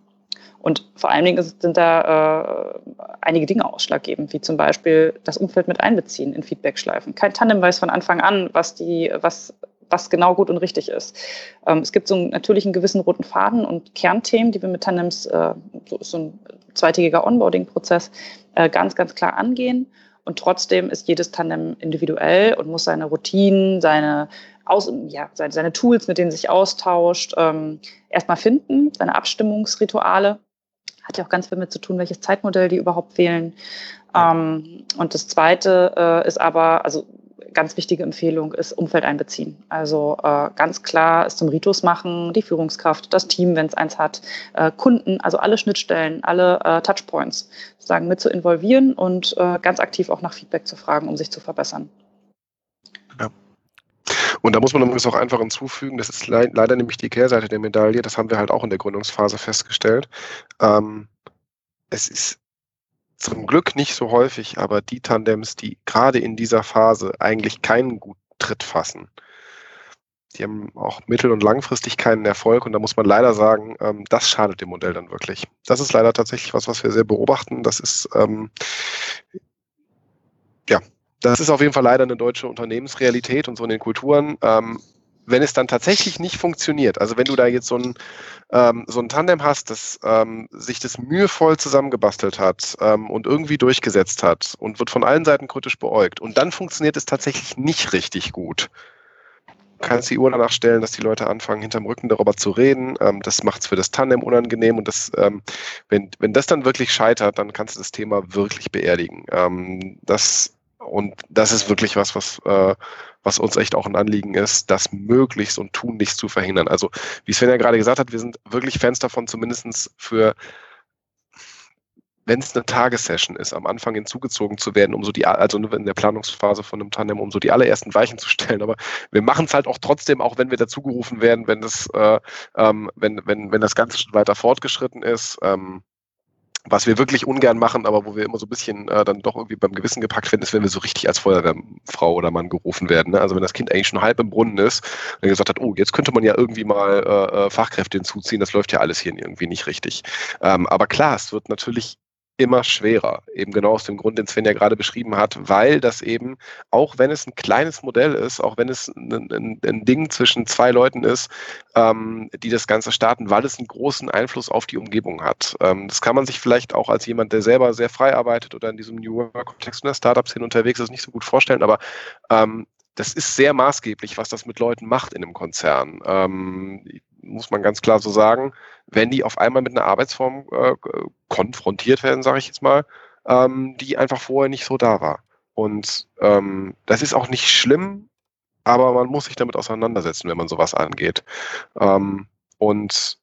Und vor allen Dingen sind da äh, einige Dinge ausschlaggebend, wie zum Beispiel das Umfeld mit einbeziehen in Feedbackschleifen. Kein Tandem weiß von Anfang an, was die, was was genau gut und richtig ist. Ähm, es gibt so einen, natürlich einen gewissen roten Faden und Kernthemen, die wir mit Tandems, äh, so so ein zweitägiger Onboarding-Prozess, äh, ganz, ganz klar angehen. Und trotzdem ist jedes Tandem individuell und muss seine Routinen, seine, Aus ja, seine, seine Tools, mit denen sich austauscht, ähm, erstmal finden, seine Abstimmungsrituale. Hat ja auch ganz viel mit zu tun, welches Zeitmodell die überhaupt wählen. Ähm, und das Zweite äh, ist aber, also ganz wichtige Empfehlung ist Umfeld einbeziehen. Also äh, ganz klar es zum Ritus machen, die Führungskraft, das Team, wenn es eins hat, äh, Kunden, also alle Schnittstellen, alle äh, Touchpoints sozusagen mit zu involvieren und äh, ganz aktiv auch nach Feedback zu fragen, um sich zu verbessern. Ja. Und da muss man übrigens auch einfach hinzufügen, das ist le leider nämlich die Kehrseite der Medaille, das haben wir halt auch in der Gründungsphase festgestellt. Ähm, es ist zum Glück nicht so häufig, aber die Tandems, die gerade in dieser Phase eigentlich keinen guten Tritt fassen, die haben auch mittel- und langfristig keinen Erfolg und da muss man leider sagen, ähm, das schadet dem Modell dann wirklich. Das ist leider tatsächlich was, was wir sehr beobachten. Das ist ähm, ja, das ist auf jeden Fall leider eine deutsche Unternehmensrealität und so in den Kulturen. Ähm, wenn es dann tatsächlich nicht funktioniert, also wenn du da jetzt so ein, ähm, so ein Tandem hast, das ähm, sich das mühevoll zusammengebastelt hat ähm, und irgendwie durchgesetzt hat und wird von allen Seiten kritisch beäugt und dann funktioniert es tatsächlich nicht richtig gut, kannst die Uhr danach stellen, dass die Leute anfangen, hinterm Rücken darüber zu reden. Ähm, das macht es für das Tandem unangenehm und das, ähm, wenn, wenn das dann wirklich scheitert, dann kannst du das Thema wirklich beerdigen. Ähm, das und das ist wirklich was, was, äh, was uns echt auch ein Anliegen ist, das möglichst und tunlichst zu verhindern. Also, wie Sven ja gerade gesagt hat, wir sind wirklich Fans davon, zumindestens für wenn es eine Tagessession ist, am Anfang hinzugezogen zu werden, um so die, also in der Planungsphase von einem Tandem, um so die allerersten Weichen zu stellen. Aber wir machen es halt auch trotzdem, auch wenn wir dazugerufen werden, wenn das, äh, ähm, wenn, wenn, wenn das Ganze schon weiter fortgeschritten ist. Ähm, was wir wirklich ungern machen, aber wo wir immer so ein bisschen äh, dann doch irgendwie beim Gewissen gepackt werden, ist, wenn wir so richtig als Feuerwehrfrau oder Mann gerufen werden. Ne? Also wenn das Kind eigentlich schon halb im Brunnen ist und gesagt hat, oh, jetzt könnte man ja irgendwie mal äh, äh, Fachkräfte hinzuziehen, das läuft ja alles hier irgendwie nicht richtig. Ähm, aber klar, es wird natürlich immer schwerer. Eben genau aus dem Grund, den Sven ja gerade beschrieben hat, weil das eben, auch wenn es ein kleines Modell ist, auch wenn es ein, ein, ein Ding zwischen zwei Leuten ist, ähm, die das Ganze starten, weil es einen großen Einfluss auf die Umgebung hat. Ähm, das kann man sich vielleicht auch als jemand, der selber sehr frei arbeitet oder in diesem New Work-Kontext in der Startup-Szene unterwegs ist, nicht so gut vorstellen, aber ähm, das ist sehr maßgeblich, was das mit Leuten macht in einem Konzern. Ähm, muss man ganz klar so sagen, wenn die auf einmal mit einer Arbeitsform äh, konfrontiert werden, sage ich jetzt mal, ähm, die einfach vorher nicht so da war. Und ähm, das ist auch nicht schlimm, aber man muss sich damit auseinandersetzen, wenn man sowas angeht. Ähm, und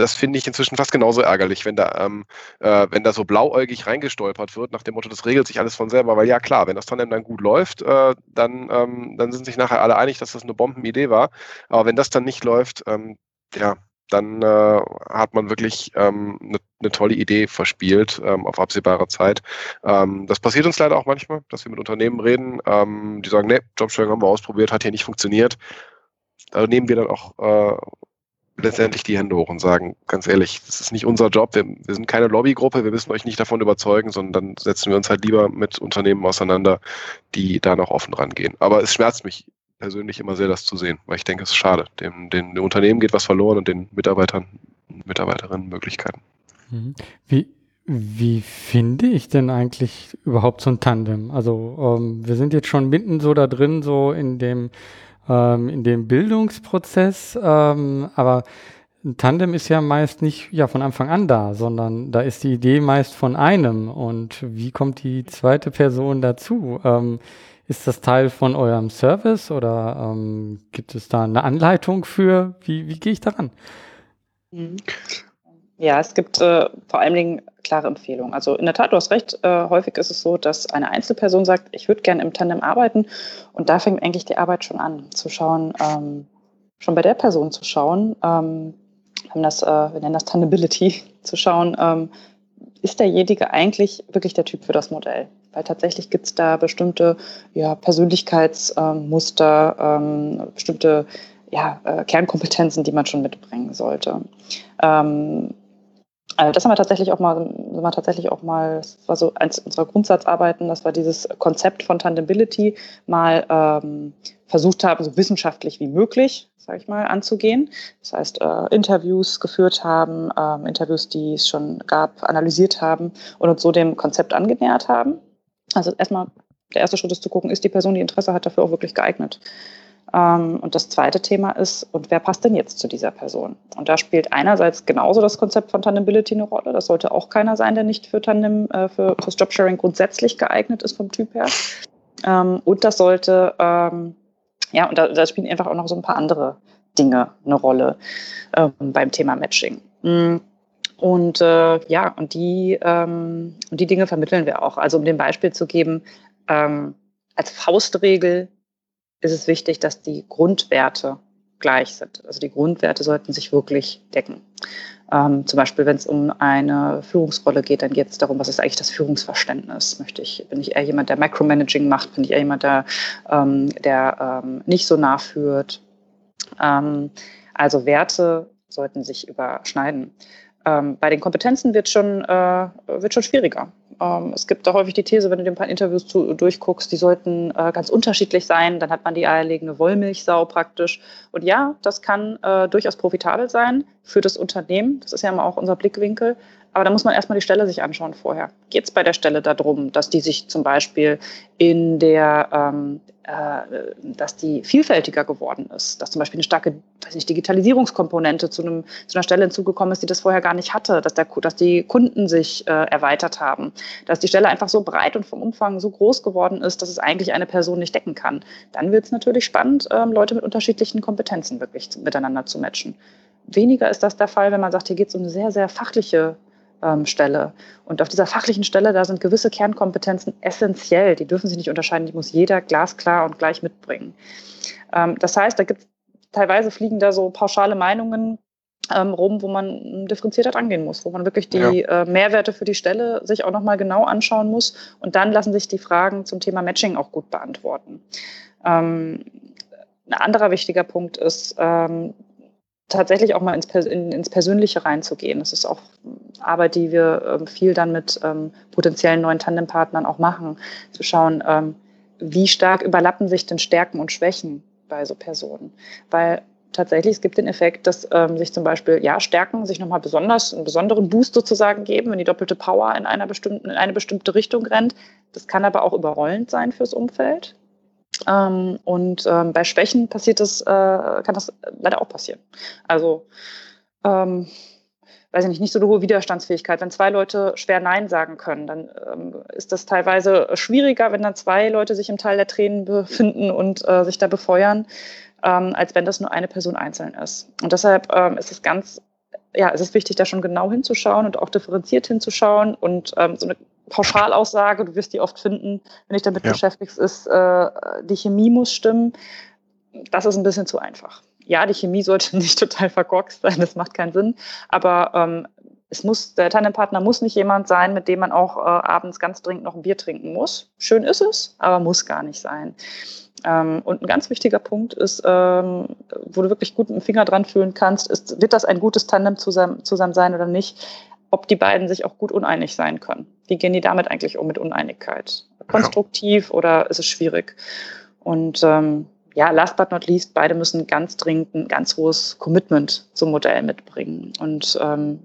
das finde ich inzwischen fast genauso ärgerlich, wenn da, ähm, äh, wenn da so blauäugig reingestolpert wird, nach dem Motto, das regelt sich alles von selber. Weil ja klar, wenn das Tandem dann gut läuft, äh, dann, ähm, dann sind sich nachher alle einig, dass das eine Bombenidee war. Aber wenn das dann nicht läuft, ähm, ja, dann äh, hat man wirklich ähm, eine, eine tolle Idee verspielt ähm, auf absehbare Zeit. Ähm, das passiert uns leider auch manchmal, dass wir mit Unternehmen reden, ähm, die sagen, nee, Jobsharing haben wir ausprobiert, hat hier nicht funktioniert. Da nehmen wir dann auch äh, letztendlich die Hände hoch und sagen, ganz ehrlich, das ist nicht unser Job, wir, wir, sind keine Lobbygruppe, wir müssen euch nicht davon überzeugen, sondern dann setzen wir uns halt lieber mit Unternehmen auseinander, die da noch offen rangehen. Aber es schmerzt mich persönlich immer sehr, das zu sehen, weil ich denke, es ist schade. Dem, den, dem Unternehmen geht was verloren und den Mitarbeitern, Mitarbeiterinnen Möglichkeiten. Mhm. Wie, wie finde ich denn eigentlich überhaupt so ein Tandem? Also ähm, wir sind jetzt schon mitten so da drin, so in dem ähm, in dem Bildungsprozess, ähm, aber ein Tandem ist ja meist nicht ja von Anfang an da, sondern da ist die Idee meist von einem. Und wie kommt die zweite Person dazu? Ähm, ist das Teil von eurem Service oder ähm, gibt es da eine Anleitung für? Wie, wie gehe ich daran? Ja, es gibt äh, vor allen Dingen klare Empfehlungen. Also in der Tat, du hast recht, äh, häufig ist es so, dass eine Einzelperson sagt, ich würde gerne im Tandem arbeiten und da fängt eigentlich die Arbeit schon an, zu schauen, ähm, schon bei der Person zu schauen, ähm, wir, das, äh, wir nennen das Tandability, zu schauen, ähm, ist derjenige eigentlich wirklich der Typ für das Modell? Weil tatsächlich gibt es da bestimmte ja, Persönlichkeitsmuster, ähm, bestimmte ja, äh, Kernkompetenzen, die man schon mitbringen sollte. Ähm, also das haben wir tatsächlich auch mal, sind wir tatsächlich auch mal, das war so eins unserer Grundsatzarbeiten, dass wir dieses Konzept von Tandemability mal ähm, versucht haben, so wissenschaftlich wie möglich, sage ich mal, anzugehen. Das heißt, äh, Interviews geführt haben, ähm, Interviews, die es schon gab, analysiert haben und uns so dem Konzept angenähert haben. Also erstmal, der erste Schritt ist zu gucken, ist die Person, die Interesse hat, dafür auch wirklich geeignet. Ähm, und das zweite Thema ist, und wer passt denn jetzt zu dieser Person? Und da spielt einerseits genauso das Konzept von Tandemability eine Rolle. Das sollte auch keiner sein, der nicht für Tandem, äh, für, fürs Jobsharing grundsätzlich geeignet ist vom Typ her. Ähm, und das sollte, ähm, ja, und da, da, spielen einfach auch noch so ein paar andere Dinge eine Rolle beim Thema Matching. Mhm. Und äh, ja, und die, und die Dinge vermitteln wir auch. Also um dem Beispiel zu geben, als Faustregel ist es wichtig, dass die Grundwerte gleich sind. Also die Grundwerte sollten sich wirklich decken. Ähm, zum Beispiel, wenn es um eine Führungsrolle geht, dann geht es darum, was ist eigentlich das Führungsverständnis? Möchte ich, bin ich eher jemand, der Micromanaging macht? Bin ich eher jemand, der, ähm, der ähm, nicht so nachführt? Ähm, also Werte sollten sich überschneiden. Ähm, bei den Kompetenzen wird schon, äh, wird schon schwieriger. Ähm, es gibt da häufig die These, wenn du dir ein paar Interviews zu, durchguckst, die sollten äh, ganz unterschiedlich sein. Dann hat man die eierlegende Wollmilchsau praktisch. Und ja, das kann äh, durchaus profitabel sein für das Unternehmen. Das ist ja immer auch unser Blickwinkel. Aber da muss man erstmal die Stelle sich anschauen vorher. Geht es bei der Stelle darum, dass die sich zum Beispiel in der, ähm, äh, dass die vielfältiger geworden ist, dass zum Beispiel eine starke weiß nicht, Digitalisierungskomponente zu, einem, zu einer Stelle hinzugekommen ist, die das vorher gar nicht hatte, dass, der, dass die Kunden sich äh, erweitert haben, dass die Stelle einfach so breit und vom Umfang so groß geworden ist, dass es eigentlich eine Person nicht decken kann. Dann wird es natürlich spannend, ähm, Leute mit unterschiedlichen Kompetenzen wirklich miteinander zu matchen. Weniger ist das der Fall, wenn man sagt, hier geht es um eine sehr, sehr fachliche ähm, Stelle. Und auf dieser fachlichen Stelle, da sind gewisse Kernkompetenzen essentiell. Die dürfen sich nicht unterscheiden, die muss jeder glasklar und gleich mitbringen. Ähm, das heißt, da gibt es teilweise fliegen da so pauschale Meinungen ähm, rum, wo man differenzierter angehen muss, wo man wirklich die ja. äh, Mehrwerte für die Stelle sich auch nochmal genau anschauen muss. Und dann lassen sich die Fragen zum Thema Matching auch gut beantworten. Ähm, ein anderer wichtiger Punkt ist, ähm, tatsächlich auch mal ins, in, ins Persönliche reinzugehen. Das ist auch Arbeit, die wir ähm, viel dann mit ähm, potenziellen neuen Tandempartnern auch machen, zu schauen, ähm, wie stark überlappen sich denn Stärken und Schwächen bei so Personen. Weil tatsächlich, es gibt den Effekt, dass ähm, sich zum Beispiel ja, Stärken sich nochmal besonders einen besonderen Boost sozusagen geben, wenn die doppelte Power in einer bestimmten, in eine bestimmte Richtung rennt. Das kann aber auch überrollend sein fürs Umfeld. Ähm, und ähm, bei Schwächen passiert das, äh, kann das leider auch passieren. Also ähm, weiß ich nicht, nicht so eine hohe Widerstandsfähigkeit. Wenn zwei Leute schwer Nein sagen können, dann ähm, ist das teilweise schwieriger, wenn dann zwei Leute sich im Teil der Tränen befinden und äh, sich da befeuern, ähm, als wenn das nur eine Person einzeln ist. Und deshalb ähm, ist es ganz, ja, es ist wichtig, da schon genau hinzuschauen und auch differenziert hinzuschauen und ähm, so eine Pauschalaussage, du wirst die oft finden, wenn dich damit ja. beschäftigst, ist, äh, die Chemie muss stimmen. Das ist ein bisschen zu einfach. Ja, die Chemie sollte nicht total verkorkst sein, das macht keinen Sinn. Aber ähm, es muss, der Tandempartner muss nicht jemand sein, mit dem man auch äh, abends ganz dringend noch ein Bier trinken muss. Schön ist es, aber muss gar nicht sein. Ähm, und ein ganz wichtiger Punkt ist, ähm, wo du wirklich gut mit dem Finger dran fühlen kannst, ist, wird das ein gutes Tandem zusammen, zusammen sein oder nicht? Ob die beiden sich auch gut uneinig sein können. Wie gehen die damit eigentlich um mit Uneinigkeit? Konstruktiv ja. oder ist es schwierig? Und ähm, ja, last but not least, beide müssen ganz dringend ein ganz hohes Commitment zum Modell mitbringen. Und ähm,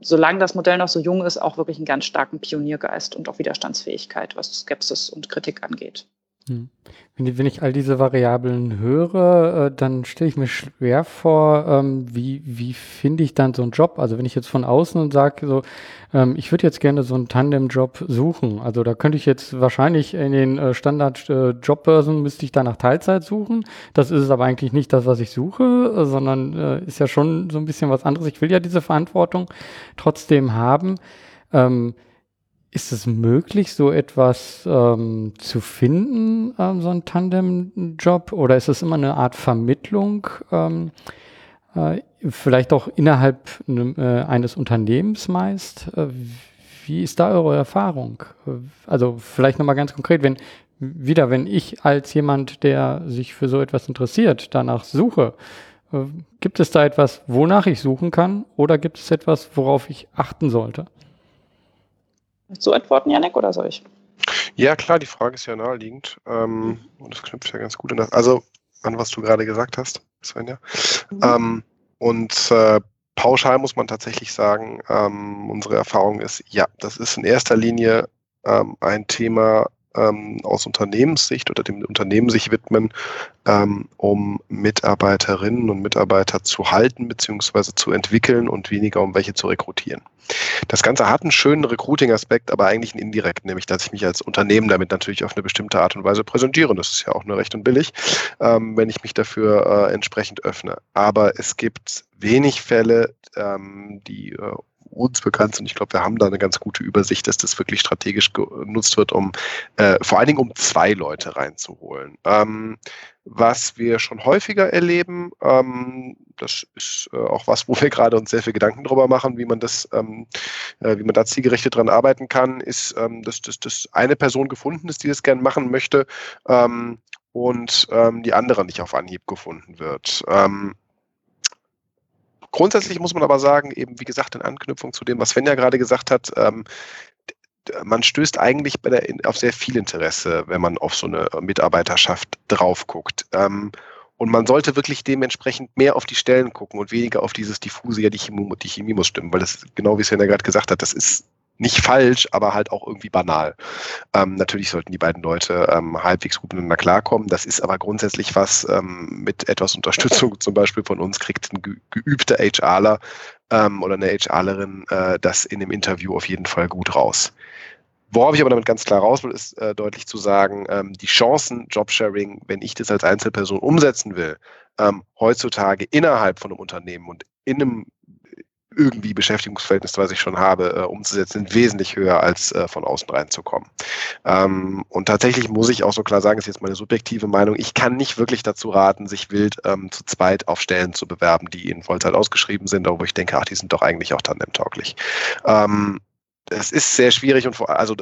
solange das Modell noch so jung ist, auch wirklich einen ganz starken Pioniergeist und auch Widerstandsfähigkeit, was Skepsis und Kritik angeht. Hm. Wenn, wenn, ich all diese Variablen höre, äh, dann stelle ich mir schwer vor, ähm, wie, wie finde ich dann so einen Job? Also wenn ich jetzt von außen und sage, so, ähm, ich würde jetzt gerne so einen Tandem-Job suchen. Also da könnte ich jetzt wahrscheinlich in den äh, Standard-Jobbörsen äh, müsste ich da nach Teilzeit suchen. Das ist aber eigentlich nicht das, was ich suche, äh, sondern äh, ist ja schon so ein bisschen was anderes. Ich will ja diese Verantwortung trotzdem haben. Ist es möglich, so etwas ähm, zu finden, ähm, so ein Tandem-Job? Oder ist es immer eine Art Vermittlung, ähm, äh, vielleicht auch innerhalb ne, äh, eines Unternehmens meist? Äh, wie ist da eure Erfahrung? Also vielleicht nochmal ganz konkret, wenn wieder, wenn ich als jemand, der sich für so etwas interessiert, danach suche, äh, gibt es da etwas, wonach ich suchen kann? Oder gibt es etwas, worauf ich achten sollte? Zu antworten, Janek, oder soll ich? Ja, klar, die Frage ist ja naheliegend. Ähm, und das knüpft ja ganz gut an das, also an was du gerade gesagt hast, Svenja. Mhm. Ähm, und äh, pauschal muss man tatsächlich sagen, ähm, unsere Erfahrung ist, ja, das ist in erster Linie ähm, ein Thema ähm, aus Unternehmenssicht oder dem Unternehmen sich widmen, ähm, um Mitarbeiterinnen und Mitarbeiter zu halten bzw. zu entwickeln und weniger um welche zu rekrutieren. Das Ganze hat einen schönen Recruiting-Aspekt, aber eigentlich einen indirekten, nämlich dass ich mich als Unternehmen damit natürlich auf eine bestimmte Art und Weise präsentiere. Das ist ja auch nur recht und billig, ähm, wenn ich mich dafür äh, entsprechend öffne. Aber es gibt wenig Fälle, ähm, die äh, uns bekannt sind. Ich glaube, wir haben da eine ganz gute Übersicht, dass das wirklich strategisch genutzt wird, um äh, vor allen Dingen um zwei Leute reinzuholen. Ähm, was wir schon häufiger erleben, ähm, das ist äh, auch was, wo wir gerade uns sehr viel Gedanken darüber machen, wie man das, ähm, äh, wie man da zielgerichtet dran arbeiten kann, ist, ähm, dass, dass, dass eine Person gefunden ist, die das gerne machen möchte ähm, und ähm, die andere nicht auf Anhieb gefunden wird. Ähm, Grundsätzlich muss man aber sagen, eben wie gesagt, in Anknüpfung zu dem, was Svenja gerade gesagt hat, ähm, man stößt eigentlich der, auf sehr viel Interesse, wenn man auf so eine Mitarbeiterschaft drauf guckt. Ähm, und man sollte wirklich dementsprechend mehr auf die Stellen gucken und weniger auf dieses diffuse, ja, die Chemie, die Chemie muss stimmen, weil das, genau wie Svenja gerade gesagt hat, das ist nicht falsch, aber halt auch irgendwie banal. Ähm, natürlich sollten die beiden Leute ähm, halbwegs gut miteinander klarkommen. Das ist aber grundsätzlich was ähm, mit etwas Unterstützung zum Beispiel von uns kriegt ein geübter HRler ähm, oder eine HRlerin äh, das in dem Interview auf jeden Fall gut raus. Worauf ich aber damit ganz klar raus will, ist äh, deutlich zu sagen, ähm, die Chancen Jobsharing, wenn ich das als Einzelperson umsetzen will, ähm, heutzutage innerhalb von einem Unternehmen und in einem irgendwie Beschäftigungsverhältnis, was ich schon habe, äh, umzusetzen, sind wesentlich höher als äh, von außen reinzukommen. Ähm, und tatsächlich muss ich auch so klar sagen, ist jetzt meine subjektive Meinung, ich kann nicht wirklich dazu raten, sich wild ähm, zu zweit auf Stellen zu bewerben, die in Vollzeit ausgeschrieben sind, aber wo ich denke, ach, die sind doch eigentlich auch tandemtauglich. Ähm, das ist sehr schwierig und vor, also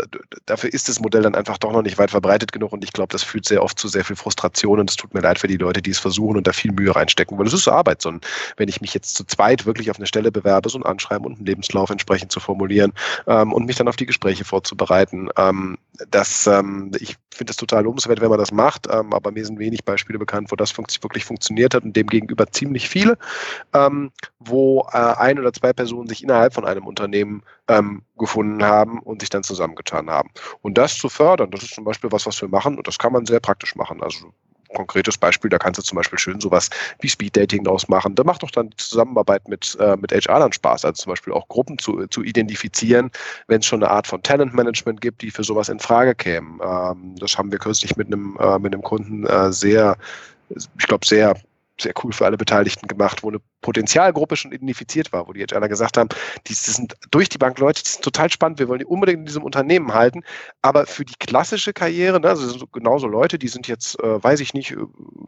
dafür ist das Modell dann einfach doch noch nicht weit verbreitet genug und ich glaube, das führt sehr oft zu sehr viel Frustration und es tut mir leid für die Leute, die es versuchen und da viel Mühe reinstecken, weil es ist so Arbeit, so ein, wenn ich mich jetzt zu zweit wirklich auf eine Stelle bewerbe, so ein Anschreiben und einen Lebenslauf entsprechend zu formulieren ähm, und mich dann auf die Gespräche vorzubereiten. Ähm, das, ähm, ich finde es total lobenswert, wenn man das macht, ähm, aber mir sind wenig Beispiele bekannt, wo das fun wirklich funktioniert hat und demgegenüber ziemlich viele, ähm, wo äh, ein oder zwei Personen sich innerhalb von einem Unternehmen ähm, gefunden haben und sich dann zusammengetan haben. Und das zu fördern, das ist zum Beispiel was, was wir machen und das kann man sehr praktisch machen. Also konkretes Beispiel, da kannst du zum Beispiel schön sowas wie Speeddating draus machen. Da macht doch dann die Zusammenarbeit mit, äh, mit HR dann Spaß, also zum Beispiel auch Gruppen zu, zu identifizieren, wenn es schon eine Art von Talentmanagement gibt, die für sowas in Frage kämen. Ähm, das haben wir kürzlich mit einem, äh, mit einem Kunden äh, sehr, ich glaube, sehr sehr cool für alle Beteiligten gemacht, wo eine Potenzialgruppe schon identifiziert war, wo die jetzt einer gesagt haben, die, die sind durch die Bank Leute, die sind total spannend, wir wollen die unbedingt in diesem Unternehmen halten, aber für die klassische Karriere, ne, also sind genauso Leute, die sind jetzt, äh, weiß ich nicht, äh,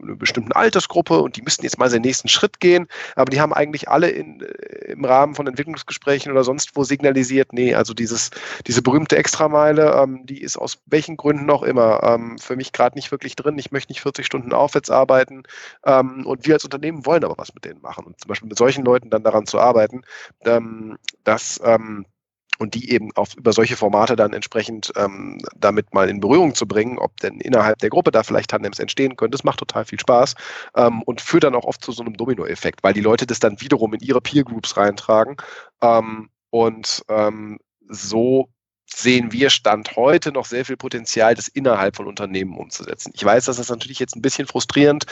eine bestimmte Altersgruppe und die müssten jetzt mal den nächsten Schritt gehen, aber die haben eigentlich alle in, äh, im Rahmen von Entwicklungsgesprächen oder sonst wo signalisiert, nee, also dieses, diese berühmte Extrameile, ähm, die ist aus welchen Gründen auch immer ähm, für mich gerade nicht wirklich drin. Ich möchte nicht 40 Stunden aufwärts arbeiten ähm, und wir als Unternehmen wollen aber was mit denen machen. Und zum Beispiel mit solchen Leuten dann daran zu arbeiten, ähm, dass ähm, und die eben auf, über solche Formate dann entsprechend ähm, damit mal in Berührung zu bringen, ob denn innerhalb der Gruppe da vielleicht Tandems entstehen können, das macht total viel Spaß ähm, und führt dann auch oft zu so einem Dominoeffekt, weil die Leute das dann wiederum in ihre Peer Groups reintragen ähm, und ähm, so sehen wir Stand heute noch sehr viel Potenzial, das innerhalb von Unternehmen umzusetzen. Ich weiß, dass das natürlich jetzt ein bisschen frustrierend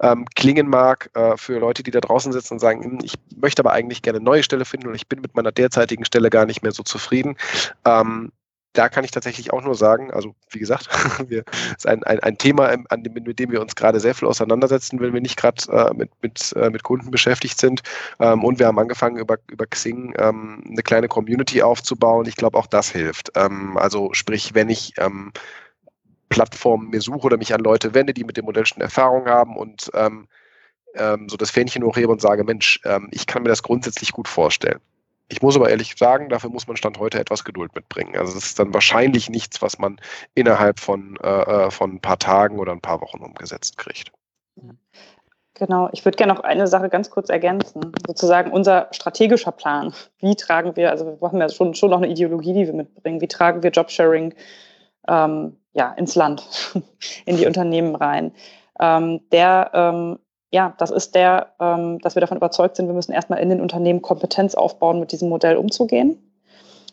ähm, klingen mag äh, für Leute, die da draußen sitzen und sagen, hm, ich möchte aber eigentlich gerne eine neue Stelle finden und ich bin mit meiner derzeitigen Stelle gar nicht mehr so zufrieden. Ähm, da kann ich tatsächlich auch nur sagen, also wie gesagt, wir, ist ein, ein, ein Thema, an dem, mit dem wir uns gerade sehr viel auseinandersetzen, wenn wir nicht gerade äh, mit, mit, äh, mit Kunden beschäftigt sind. Ähm, und wir haben angefangen, über, über Xing ähm, eine kleine Community aufzubauen. Ich glaube, auch das hilft. Ähm, also sprich, wenn ich ähm, Plattformen mir suche oder mich an Leute wende, die mit dem Modell schon Erfahrung haben und ähm, ähm, so das Fähnchen hochhebe und sage, Mensch, ich kann mir das grundsätzlich gut vorstellen. Ich muss aber ehrlich sagen, dafür muss man Stand heute etwas Geduld mitbringen. Also das ist dann wahrscheinlich nichts, was man innerhalb von, äh, äh von ein paar Tagen oder ein paar Wochen umgesetzt kriegt. Genau, ich würde gerne noch eine Sache ganz kurz ergänzen. Sozusagen unser strategischer Plan. Wie tragen wir, also wir haben ja schon, schon noch eine Ideologie, die wir mitbringen, wie tragen wir Jobsharing ähm, ja, ins Land, in die Unternehmen rein. Ähm, der ähm, ja, das ist der, ähm, dass wir davon überzeugt sind, wir müssen erstmal in den Unternehmen Kompetenz aufbauen, mit diesem Modell umzugehen.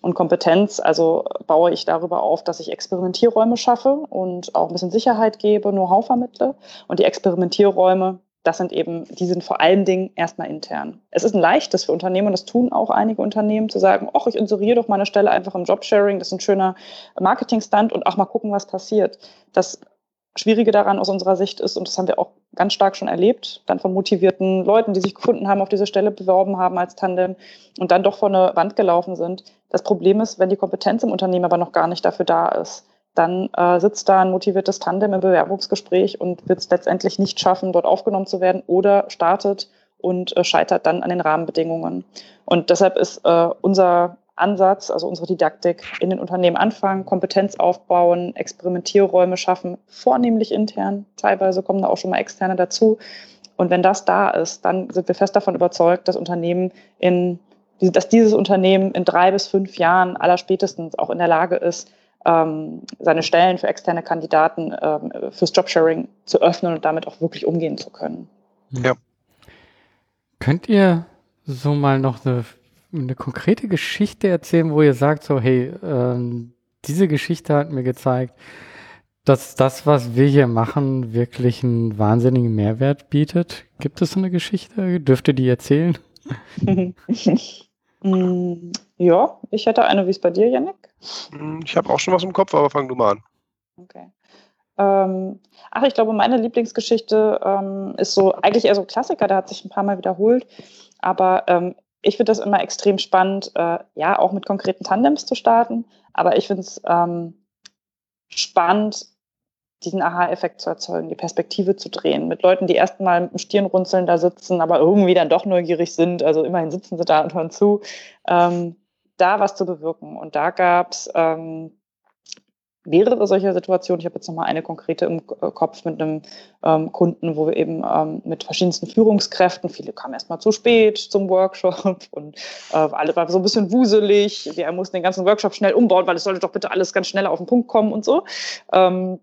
Und Kompetenz, also baue ich darüber auf, dass ich Experimentierräume schaffe und auch ein bisschen Sicherheit gebe, Know-how vermittle. Und die Experimentierräume, das sind eben, die sind vor allen Dingen erstmal intern. Es ist ein leichtes für Unternehmen, und das tun auch einige Unternehmen, zu sagen, ach, ich inseriere doch meine Stelle einfach im Jobsharing, das ist ein schöner Marketingstand und auch mal gucken, was passiert. Das Schwierige daran aus unserer Sicht ist, und das haben wir auch ganz stark schon erlebt, dann von motivierten Leuten, die sich gefunden haben, auf diese Stelle beworben haben als Tandem und dann doch vor eine Wand gelaufen sind. Das Problem ist, wenn die Kompetenz im Unternehmen aber noch gar nicht dafür da ist, dann äh, sitzt da ein motiviertes Tandem im Bewerbungsgespräch und wird es letztendlich nicht schaffen, dort aufgenommen zu werden oder startet und äh, scheitert dann an den Rahmenbedingungen. Und deshalb ist äh, unser Ansatz, also unsere Didaktik, in den Unternehmen anfangen, Kompetenz aufbauen, Experimentierräume schaffen, vornehmlich intern. Teilweise kommen da auch schon mal externe dazu. Und wenn das da ist, dann sind wir fest davon überzeugt, dass Unternehmen in, dass dieses Unternehmen in drei bis fünf Jahren aller spätestens auch in der Lage ist, ähm, seine Stellen für externe Kandidaten ähm, fürs Jobsharing zu öffnen und damit auch wirklich umgehen zu können. Ja. Könnt ihr so mal noch eine eine konkrete Geschichte erzählen, wo ihr sagt, so, hey, ähm, diese Geschichte hat mir gezeigt, dass das, was wir hier machen, wirklich einen wahnsinnigen Mehrwert bietet. Gibt es so eine Geschichte? Dürft ihr die erzählen? Mm, ja, ich hätte eine. Wie es bei dir, Yannick? Mm, ich habe auch schon was im Kopf, aber fang du mal an. Okay. Ähm, ach, ich glaube, meine Lieblingsgeschichte ähm, ist so eigentlich eher so ein Klassiker, der hat sich ein paar Mal wiederholt. Aber ähm, ich finde das immer extrem spannend, äh, ja, auch mit konkreten Tandems zu starten. Aber ich finde es ähm, spannend, diesen Aha-Effekt zu erzeugen, die Perspektive zu drehen, mit Leuten, die erstmal mit dem Stirnrunzeln da sitzen, aber irgendwie dann doch neugierig sind. Also immerhin sitzen sie da und hören zu. Ähm, da was zu bewirken. Und da gab es ähm, mehrere solcher Situationen. Ich habe jetzt nochmal eine konkrete im äh, Kopf mit einem ähm, Kunden, wo wir eben ähm, mit verschiedensten Führungskräften, viele kamen erstmal zu spät zum Workshop und äh, alle waren so ein bisschen wuselig. Wir mussten den ganzen Workshop schnell umbauen, weil es sollte doch bitte alles ganz schnell auf den Punkt kommen und so. Ähm,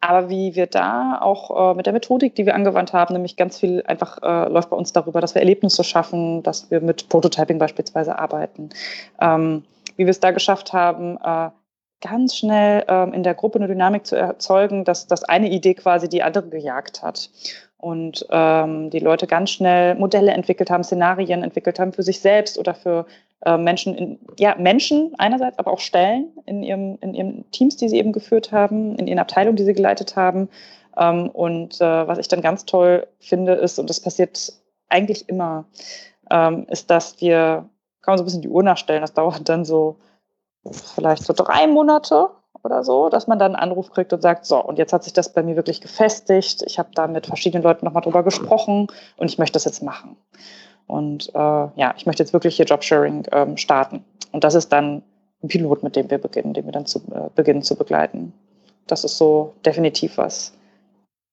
aber wie wir da auch äh, mit der Methodik, die wir angewandt haben, nämlich ganz viel einfach äh, läuft bei uns darüber, dass wir Erlebnisse schaffen, dass wir mit Prototyping beispielsweise arbeiten. Ähm, wie wir es da geschafft haben, äh, ganz schnell ähm, in der Gruppe eine Dynamik zu erzeugen, dass, dass eine Idee quasi die andere gejagt hat. Und ähm, die Leute ganz schnell Modelle entwickelt haben, Szenarien entwickelt haben für sich selbst oder für äh, Menschen, in, ja, Menschen einerseits, aber auch Stellen in ihrem, in ihren Teams, die sie eben geführt haben, in ihren Abteilungen, die sie geleitet haben. Ähm, und äh, was ich dann ganz toll finde, ist, und das passiert eigentlich immer, ähm, ist, dass wir, kann man so ein bisschen die Uhr nachstellen, das dauert dann so vielleicht so drei Monate oder so, dass man dann einen Anruf kriegt und sagt, so, und jetzt hat sich das bei mir wirklich gefestigt. Ich habe da mit verschiedenen Leuten nochmal drüber gesprochen und ich möchte das jetzt machen. Und äh, ja, ich möchte jetzt wirklich hier Jobsharing ähm, starten. Und das ist dann ein Pilot, mit dem wir beginnen, den wir dann zu, äh, beginnen zu begleiten. Das ist so definitiv was,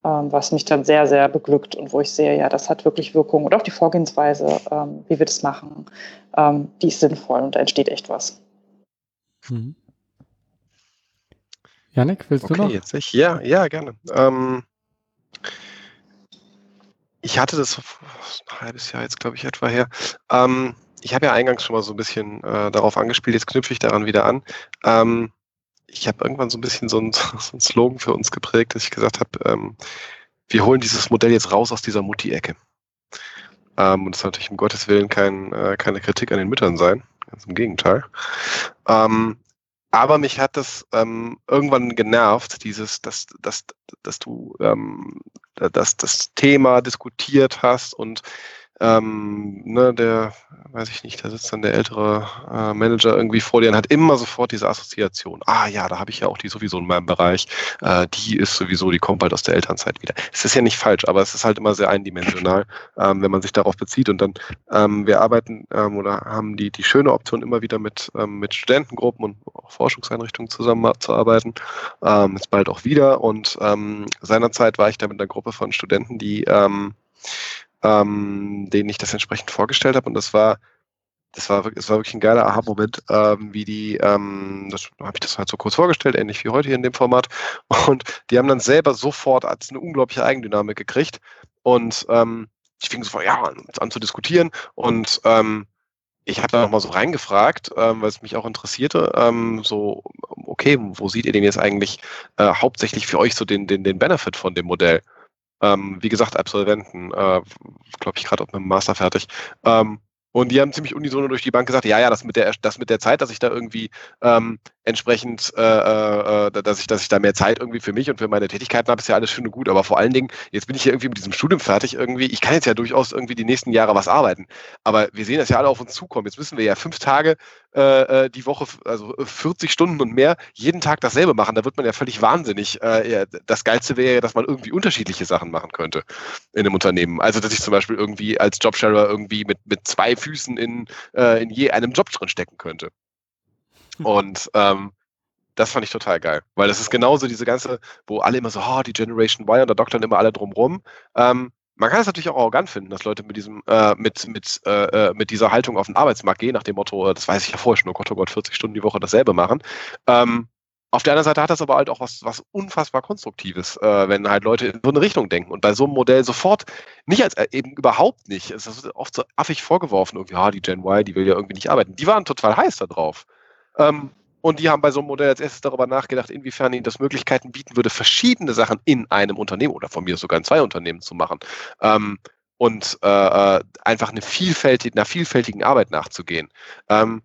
ähm, was mich dann sehr, sehr beglückt und wo ich sehe, ja, das hat wirklich Wirkung. Und auch die Vorgehensweise, ähm, wie wir das machen, ähm, die ist sinnvoll und da entsteht echt was. Mhm. Janik, willst okay, du noch? Jetzt ich, ja, ja, gerne. Ähm, ich hatte das ein halbes Jahr jetzt, glaube ich, etwa her. Ähm, ich habe ja eingangs schon mal so ein bisschen äh, darauf angespielt, jetzt knüpfe ich daran wieder an. Ähm, ich habe irgendwann so ein bisschen so ein, so Slogan für uns geprägt, dass ich gesagt habe, ähm, wir holen dieses Modell jetzt raus aus dieser Mutti-Ecke. Ähm, und das soll natürlich um Gottes Willen kein, äh, keine Kritik an den Müttern sein. Ganz im Gegenteil. Ähm, aber mich hat das ähm, irgendwann genervt, dieses, dass, dass, dass du ähm, dass das Thema diskutiert hast und ähm, ne, der, weiß ich nicht, da sitzt dann der ältere äh, Manager irgendwie vor dir und hat immer sofort diese Assoziation. Ah ja, da habe ich ja auch die sowieso in meinem Bereich. Äh, die ist sowieso, die kommt bald aus der Elternzeit wieder. Es ist ja nicht falsch, aber es ist halt immer sehr eindimensional, ähm, wenn man sich darauf bezieht. Und dann, ähm, wir arbeiten ähm, oder haben die, die schöne Option, immer wieder mit, ähm, mit Studentengruppen und auch Forschungseinrichtungen zusammenzuarbeiten. Ähm, jetzt bald auch wieder. Und ähm, seinerzeit war ich da mit einer Gruppe von Studenten, die ähm, ähm, denen ich das entsprechend vorgestellt habe. Und das war, das war, das war wirklich ein geiler Aha-Moment, ähm, wie die, ähm, das habe ich das halt so kurz vorgestellt, ähnlich wie heute hier in dem Format. Und die haben dann selber sofort als eine unglaubliche Eigendynamik gekriegt. Und ähm, ich fing sofort ja, an zu diskutieren und ähm, ich habe da nochmal so reingefragt, ähm, weil es mich auch interessierte, ähm, so, okay, wo seht ihr denn jetzt eigentlich äh, hauptsächlich für euch so den, den, den Benefit von dem Modell? Ähm, wie gesagt, Absolventen, äh, glaube ich, gerade mit dem Master fertig. Ähm, und die haben ziemlich unisono durch die Bank gesagt, ja, ja, das mit der, das mit der Zeit, dass ich da irgendwie ähm, entsprechend, äh, äh, äh, dass ich, dass ich da mehr Zeit irgendwie für mich und für meine Tätigkeiten habe, ist ja alles schön und gut. Aber vor allen Dingen, jetzt bin ich hier irgendwie mit diesem Studium fertig irgendwie. Ich kann jetzt ja durchaus irgendwie die nächsten Jahre was arbeiten. Aber wir sehen das ja alle auf uns zukommen. Jetzt müssen wir ja fünf Tage äh, äh die Woche, also 40 Stunden und mehr, jeden Tag dasselbe machen. Da wird man ja völlig wahnsinnig. Äh, ja, das Geilste wäre ja, dass man irgendwie unterschiedliche Sachen machen könnte in einem Unternehmen. Also, dass ich zum Beispiel irgendwie als Jobsharer irgendwie mit, mit zwei Füßen in, äh, in je einem Job drin stecken könnte. Und ähm, das fand ich total geil, weil das ist genauso diese ganze, wo alle immer so, oh, die Generation Y und da doktern immer alle drumrum. Ähm, man kann es natürlich auch arrogant finden, dass Leute mit diesem, äh, mit, mit, äh, äh mit dieser Haltung auf den Arbeitsmarkt gehen, nach dem Motto, äh, das weiß ich ja vorher schon, oh Gott, oh Gott, 40 Stunden die Woche dasselbe machen. Ähm, auf der anderen Seite hat das aber halt auch was, was unfassbar Konstruktives, äh, wenn halt Leute in so eine Richtung denken und bei so einem Modell sofort nicht als äh, eben überhaupt nicht, es ist oft so affig vorgeworfen, irgendwie, ja, die Gen Y, die will ja irgendwie nicht arbeiten. Die waren total heiß da drauf. Ähm, und die haben bei so einem Modell als erstes darüber nachgedacht, inwiefern ihnen das Möglichkeiten bieten würde, verschiedene Sachen in einem Unternehmen oder von mir sogar in zwei Unternehmen zu machen. Ähm, und äh, äh einfach eine vielfältige, einer vielfältigen Arbeit nachzugehen. Ähm,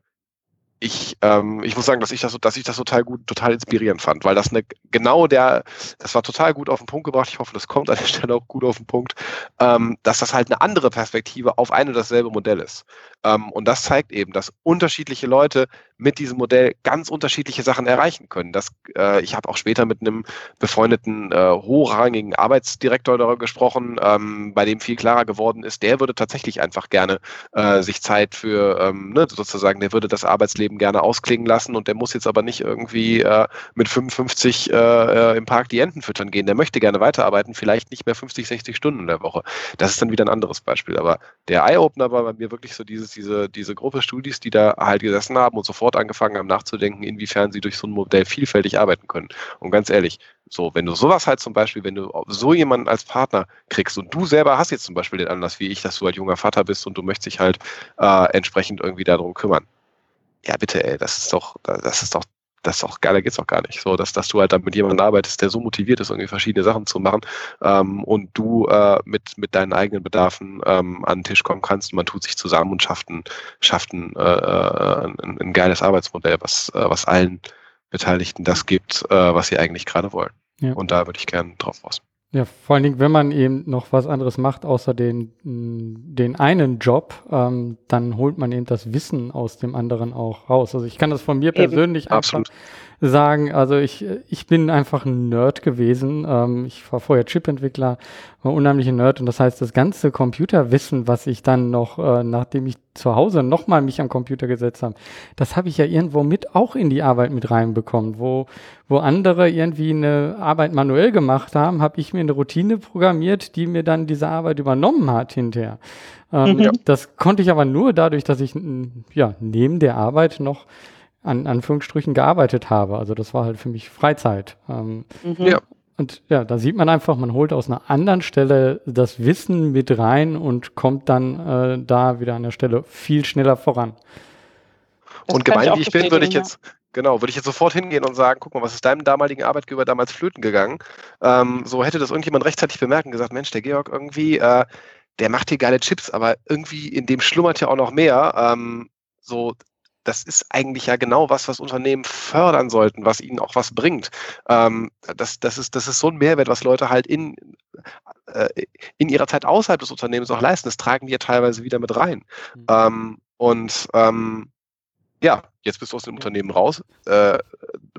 ich, ähm, ich muss sagen, dass ich das, dass ich das total gut, total inspirierend fand, weil das eine genau der, das war total gut auf den Punkt gebracht. Ich hoffe, das kommt an der Stelle auch gut auf den Punkt, ähm, dass das halt eine andere Perspektive auf ein und dasselbe Modell ist. Ähm, und das zeigt eben, dass unterschiedliche Leute mit diesem Modell ganz unterschiedliche Sachen erreichen können. Das, äh, ich habe auch später mit einem befreundeten, äh, hochrangigen Arbeitsdirektor darüber gesprochen, ähm, bei dem viel klarer geworden ist, der würde tatsächlich einfach gerne äh, sich Zeit für, ähm, ne, sozusagen, der würde das Arbeitsleben gerne ausklingen lassen und der muss jetzt aber nicht irgendwie äh, mit 55 äh, äh, im Park die Enten füttern gehen. Der möchte gerne weiterarbeiten, vielleicht nicht mehr 50, 60 Stunden in der Woche. Das ist dann wieder ein anderes Beispiel. Aber der Eye-Opener war bei mir wirklich so dieses, diese, diese Gruppe Studis, die da halt gesessen haben und sofort angefangen haben nachzudenken, inwiefern sie durch so ein Modell vielfältig arbeiten können. Und ganz ehrlich, so, wenn du sowas halt zum Beispiel, wenn du so jemanden als Partner kriegst und du selber hast jetzt zum Beispiel den Anlass wie ich, dass du halt junger Vater bist und du möchtest dich halt äh, entsprechend irgendwie darum kümmern. Ja, bitte, ey, das ist doch, das ist doch das ist auch geiler geht's auch gar nicht. So, dass, dass du halt dann mit jemandem arbeitest, der so motiviert ist, irgendwie verschiedene Sachen zu machen ähm, und du äh, mit, mit deinen eigenen Bedarfen ähm, an den Tisch kommen kannst und man tut sich zusammen und schafft ein, schafft ein, äh, äh ein, ein geiles Arbeitsmodell, was, äh, was allen Beteiligten das gibt, äh, was sie eigentlich gerade wollen. Ja. Und da würde ich gerne drauf raus. Ja, vor allen Dingen, wenn man eben noch was anderes macht, außer den, den einen Job, ähm, dann holt man eben das Wissen aus dem anderen auch raus. Also ich kann das von mir persönlich absolut sagen, also ich, ich bin einfach ein Nerd gewesen. Ähm, ich war vorher Chipentwickler, war unheimlich ein Nerd und das heißt, das ganze Computerwissen, was ich dann noch, äh, nachdem ich zu Hause nochmal mich am Computer gesetzt habe, das habe ich ja irgendwo mit auch in die Arbeit mit reinbekommen. Wo, wo andere irgendwie eine Arbeit manuell gemacht haben, habe ich mir eine Routine programmiert, die mir dann diese Arbeit übernommen hat hinterher. Ähm, mhm. Das konnte ich aber nur dadurch, dass ich ja, neben der Arbeit noch an Anführungsstrichen gearbeitet habe. Also das war halt für mich Freizeit. Ähm, mhm. Ja. Und ja, da sieht man einfach, man holt aus einer anderen Stelle das Wissen mit rein und kommt dann äh, da wieder an der Stelle viel schneller voran. Das und gemein wie ich bin, würde ich jetzt, Genau, würde ich jetzt sofort hingehen und sagen, guck mal, was ist deinem damaligen Arbeitgeber damals flöten gegangen? Ähm, so hätte das irgendjemand rechtzeitig bemerkt und gesagt, Mensch, der Georg irgendwie, äh, der macht hier geile Chips, aber irgendwie in dem schlummert ja auch noch mehr. Ähm, so, das ist eigentlich ja genau was, was Unternehmen fördern sollten, was ihnen auch was bringt. Ähm, das, das, ist, das ist so ein Mehrwert, was Leute halt in, äh, in ihrer Zeit außerhalb des Unternehmens auch leisten. Das tragen die ja teilweise wieder mit rein. Mhm. Ähm, und ähm, ja, jetzt bist du aus dem Unternehmen raus. Äh,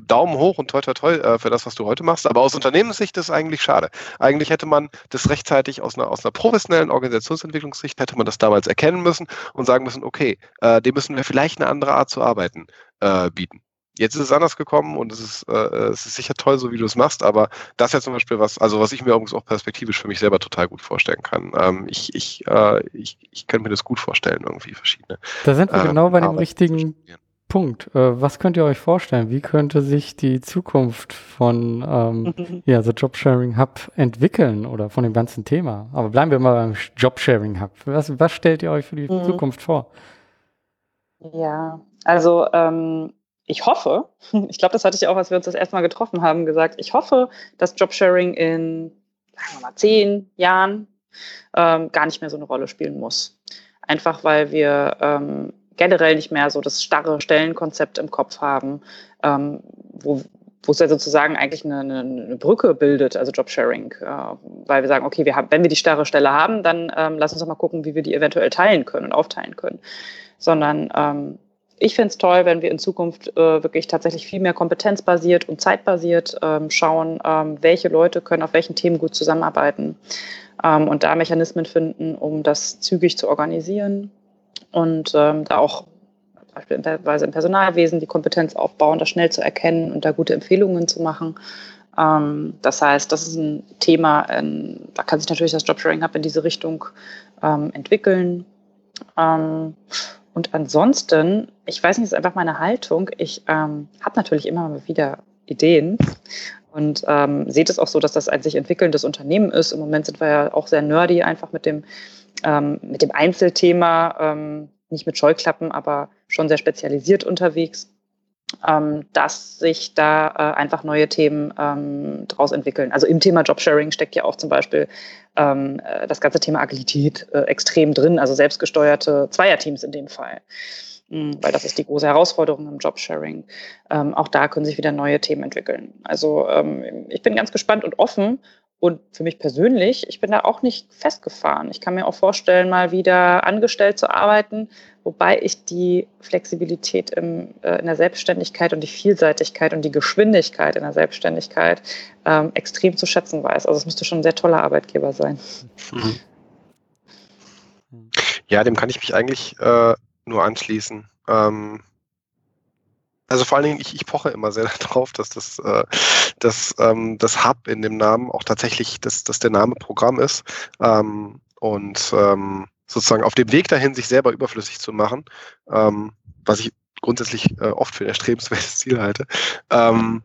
Daumen hoch und toi toi toi äh, für das, was du heute machst. Aber aus Unternehmenssicht ist es eigentlich schade. Eigentlich hätte man das rechtzeitig aus einer, aus einer professionellen Organisationsentwicklungssicht hätte man das damals erkennen müssen und sagen müssen, okay, äh, dem müssen wir vielleicht eine andere Art zu arbeiten äh, bieten. Jetzt ist es anders gekommen und es ist, äh, es ist sicher toll, so wie du es machst, aber das ist ja zum Beispiel was, also was ich mir übrigens auch perspektivisch für mich selber total gut vorstellen kann. Ähm, ich, ich, äh, ich, ich könnte mir das gut vorstellen, irgendwie verschiedene. Da sind wir äh, genau bei dem richtigen Punkt. Äh, was könnt ihr euch vorstellen? Wie könnte sich die Zukunft von ähm, ja, The Jobsharing Hub entwickeln oder von dem ganzen Thema? Aber bleiben wir mal beim Jobsharing Hub. Was, was stellt ihr euch für die mhm. Zukunft vor? Ja, also ähm, ich hoffe, ich glaube, das hatte ich auch, als wir uns das erste Mal getroffen haben, gesagt, ich hoffe, dass Jobsharing in, sagen wir mal, zehn Jahren ähm, gar nicht mehr so eine Rolle spielen muss. Einfach weil wir ähm, generell nicht mehr so das starre Stellenkonzept im Kopf haben, ähm, wo, wo es ja sozusagen eigentlich eine, eine, Brücke bildet, also Jobsharing, äh, weil wir sagen, okay, wir haben, wenn wir die starre Stelle haben, dann ähm, lass uns doch mal gucken, wie wir die eventuell teilen können und aufteilen können. Sondern ähm, ich finde es toll, wenn wir in Zukunft äh, wirklich tatsächlich viel mehr kompetenzbasiert und zeitbasiert ähm, schauen, ähm, welche Leute können auf welchen Themen gut zusammenarbeiten ähm, und da Mechanismen finden, um das zügig zu organisieren und ähm, da auch beispielsweise im Personalwesen die Kompetenz aufbauen, das schnell zu erkennen und da gute Empfehlungen zu machen. Ähm, das heißt, das ist ein Thema, ähm, da kann sich natürlich das Jobsharing Hub in diese Richtung entwickeln. Und ansonsten, ich weiß nicht, ist einfach meine Haltung. Ich ähm, habe natürlich immer mal wieder Ideen und ähm, seht es auch so, dass das ein sich entwickelndes Unternehmen ist. Im Moment sind wir ja auch sehr nerdy, einfach mit dem ähm, mit dem Einzelthema, ähm, nicht mit Scheuklappen, aber schon sehr spezialisiert unterwegs, ähm, dass sich da äh, einfach neue Themen ähm, daraus entwickeln. Also im Thema Jobsharing steckt ja auch zum Beispiel ähm, äh, das ganze Thema Agilität äh, extrem drin, also selbstgesteuerte Zweierteams in dem Fall hm, weil das ist die große Herausforderung im Jobsharing. Ähm, auch da können sich wieder neue Themen entwickeln. Also ähm, ich bin ganz gespannt und offen Und für mich persönlich, ich bin da auch nicht festgefahren. Ich kann mir auch vorstellen, mal wieder angestellt zu arbeiten, wobei ich die Flexibilität im, äh, in der Selbstständigkeit und die Vielseitigkeit und die Geschwindigkeit in der Selbstständigkeit ähm, extrem zu schätzen weiß. Also es müsste schon ein sehr toller Arbeitgeber sein. Mhm. Ja, dem kann ich mich eigentlich äh, nur anschließen. Ähm, also vor allen Dingen, ich, ich poche immer sehr darauf, dass das, äh, dass, ähm, das Hub in dem Namen auch tatsächlich, dass, dass der Name Programm ist. Ähm, und ähm, sozusagen auf dem Weg dahin, sich selber überflüssig zu machen, ähm, was ich grundsätzlich äh, oft für ein erstrebenswertes Ziel halte, ähm,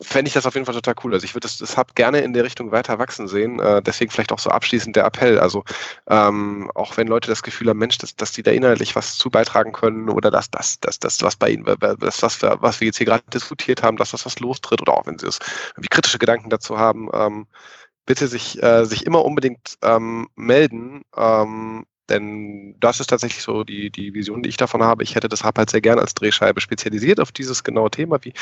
fände ich das auf jeden Fall total cool. Also ich würde das, das Hub gerne in der Richtung weiter wachsen sehen. Äh, deswegen vielleicht auch so abschließend der Appell. Also ähm, auch wenn Leute das Gefühl haben, Mensch, dass, dass die da inhaltlich was zu beitragen können oder dass das, das, das, was bei ihnen, das, was wir, was wir jetzt hier gerade diskutiert haben, dass das was lostritt oder auch wenn sie es irgendwie kritische Gedanken dazu haben, ähm, bitte sich, äh, sich immer unbedingt ähm, melden. Ähm, denn das ist tatsächlich so die, die Vision, die ich davon habe. Ich hätte das Hub halt sehr gern als Drehscheibe spezialisiert auf dieses genaue Thema. Wie,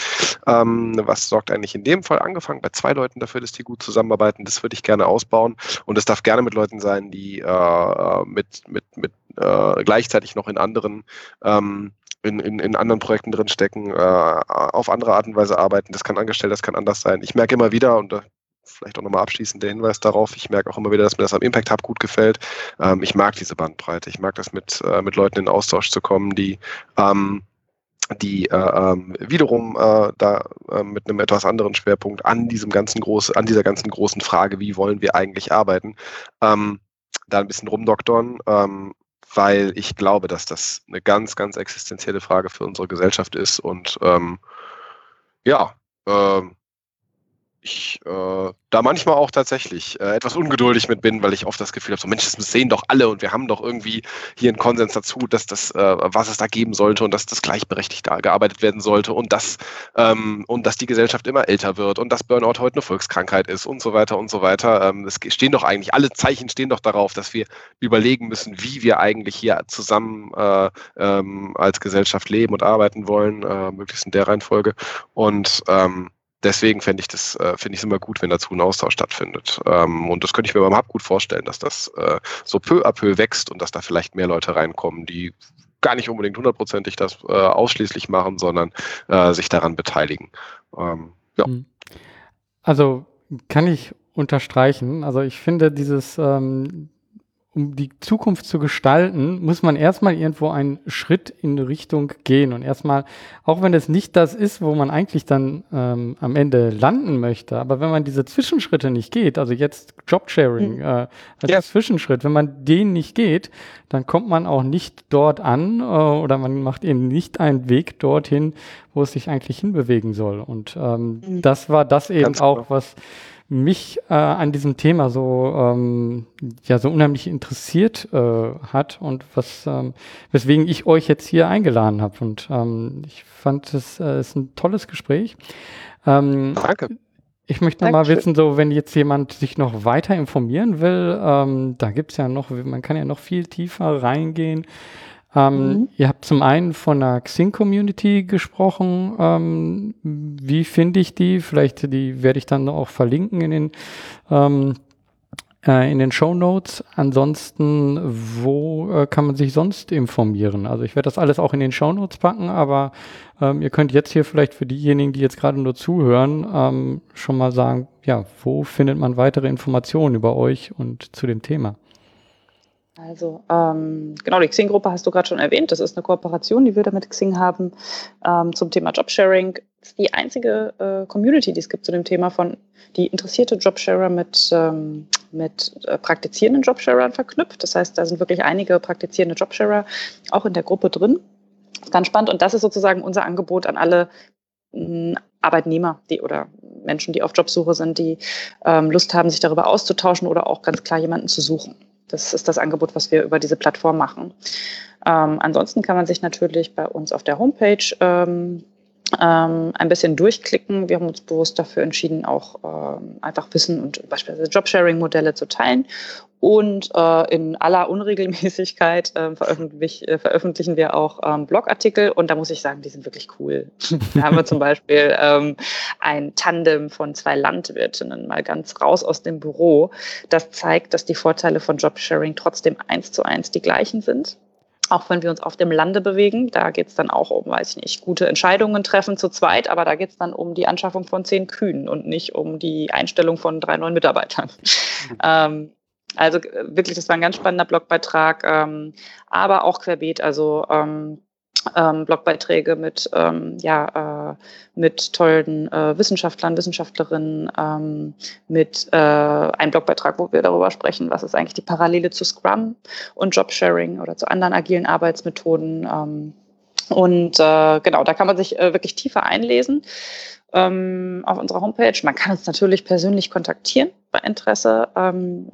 ähm, was sorgt eigentlich in dem Fall angefangen bei zwei Leuten dafür, dass die gut zusammenarbeiten? Das würde ich gerne ausbauen. Und es darf gerne mit Leuten sein, die äh, mit, mit, mit äh, gleichzeitig noch in anderen ähm, in, in, in anderen Projekten drinstecken, äh, auf andere Art und Weise arbeiten. Das kann angestellt, das kann anders sein. Ich merke immer wieder, und da vielleicht auch nochmal abschließend der Hinweis darauf. Ich merke auch immer wieder, dass mir das am Impact Hub gut gefällt. Ähm, ich mag diese Bandbreite. Ich mag das mit, äh, mit Leuten in Austausch zu kommen, die ähm, die äh, ähm, wiederum äh, da äh, mit einem etwas anderen Schwerpunkt an diesem ganzen groß, an dieser ganzen großen Frage, wie wollen wir eigentlich arbeiten, ähm, da ein bisschen rumdoktern, ähm, weil ich glaube, dass das eine ganz, ganz existenzielle Frage für unsere Gesellschaft ist und ähm, ja, äh, ich äh, da manchmal auch tatsächlich äh, etwas ungeduldig mit bin, weil ich oft das Gefühl habe, so Mensch, das sehen doch alle und wir haben doch irgendwie hier einen Konsens dazu, dass das, äh, was es da geben sollte und dass das gleichberechtigt da gearbeitet werden sollte und dass, ähm, und dass die Gesellschaft immer älter wird und dass Burnout heute eine Volkskrankheit ist und so weiter und so weiter. Ähm, es stehen doch eigentlich, alle Zeichen stehen doch darauf, dass wir überlegen müssen, wie wir eigentlich hier zusammen äh, ähm, als Gesellschaft leben und arbeiten wollen, äh, möglichst in der Reihenfolge. Und ähm, deswegen fände ich das, äh, finde ich es immer gut, wenn dazu ein Austausch stattfindet. Ähm, und das könnte ich mir beim Hub gut vorstellen, dass das äh, so peu à peu wächst und dass da vielleicht mehr Leute reinkommen, die gar nicht unbedingt hundertprozentig das äh, ausschließlich machen, sondern äh, sich daran beteiligen. Ähm, ja. Hm. Also kann ich unterstreichen. Also ich finde dieses ähm, um die Zukunft zu gestalten, muss man erstmal irgendwo einen Schritt in Richtung gehen und erstmal, auch wenn es nicht das ist, wo man eigentlich dann ähm, am Ende landen möchte, aber wenn man diese Zwischenschritte nicht geht, also jetzt Jobsharing mhm. äh, als ja. Zwischenschritt, wenn man den nicht geht, dann kommt man auch nicht dort an äh, oder man macht eben nicht einen Weg dorthin, wo es sich eigentlich hinbewegen soll. Und ähm, mhm. das war das eben Ganz auch, genau. was mich äh, an diesem Thema so ähm, ja so unheimlich interessiert äh, hat und was ähm, weswegen ich euch jetzt hier eingeladen habe und ähm, ich fand es äh, ist ein tolles Gespräch. Ähm, Danke. Ich möchte noch mal wissen, so wenn jetzt jemand sich noch weiter informieren will, ähm, da gibt's ja noch, man kann ja noch viel tiefer reingehen. Ähm, mhm. Ihr habt zum einen von der Xing-Community gesprochen. Ähm, wie finde ich die? Vielleicht die werde ich dann auch verlinken in den ähm, äh, in den Show Notes. Ansonsten, wo äh, kann man sich sonst informieren? Also ich werde das alles auch in den Show Notes packen, aber ähm, ihr könnt jetzt hier vielleicht für diejenigen, die jetzt gerade nur zuhören, ähm, schon mal sagen, ja, wo findet man weitere Informationen über euch und zu dem Thema? Also ähm, genau, die Xing-Gruppe hast du gerade schon erwähnt. Das ist eine Kooperation, die wir da mit Xing haben ähm, zum Thema Jobsharing. Das ist die einzige äh, Community, die es gibt zu dem Thema von die interessierte Jobsharer mit, ähm, mit äh, praktizierenden Jobsharern verknüpft. Das heißt, da sind wirklich einige praktizierende Jobsharer auch in der Gruppe drin. Ganz spannend und das ist sozusagen unser Angebot an alle mh, Arbeitnehmer die, oder Menschen, die auf Jobsuche sind, die ähm, Lust haben, sich darüber auszutauschen oder auch ganz klar jemanden zu suchen. Das ist das Angebot, was wir über diese Plattform machen. Ähm, ansonsten kann man sich natürlich bei uns auf der Homepage ähm, ähm, ein bisschen durchklicken. Wir haben uns bewusst dafür entschieden, auch ähm, einfach Wissen und beispielsweise Jobsharing-Modelle zu teilen. Und äh, in aller Unregelmäßigkeit äh, veröffentlich, äh, veröffentlichen wir auch ähm, Blogartikel und da muss ich sagen, die sind wirklich cool. da haben wir zum Beispiel ähm, ein Tandem von zwei Landwirtinnen mal ganz raus aus dem Büro. Das zeigt, dass die Vorteile von Jobsharing trotzdem eins zu eins die gleichen sind auch wenn wir uns auf dem Lande bewegen, da geht es dann auch um, weiß ich nicht, gute Entscheidungen treffen zu zweit, aber da geht es dann um die Anschaffung von zehn Kühen und nicht um die Einstellung von drei neuen Mitarbeitern. Mhm. Ähm, also äh, wirklich, das war ein ganz spannender Blogbeitrag, ähm, aber auch querbeet, also ähm, ähm, Blogbeiträge mit, ähm, ja, äh, mit tollen äh, Wissenschaftlern, Wissenschaftlerinnen, ähm, mit äh, einem Blogbeitrag, wo wir darüber sprechen, was ist eigentlich die Parallele zu Scrum und Jobsharing oder zu anderen agilen Arbeitsmethoden. Ähm, und äh, genau, da kann man sich äh, wirklich tiefer einlesen auf unserer Homepage. Man kann uns natürlich persönlich kontaktieren Interesse. Ähm,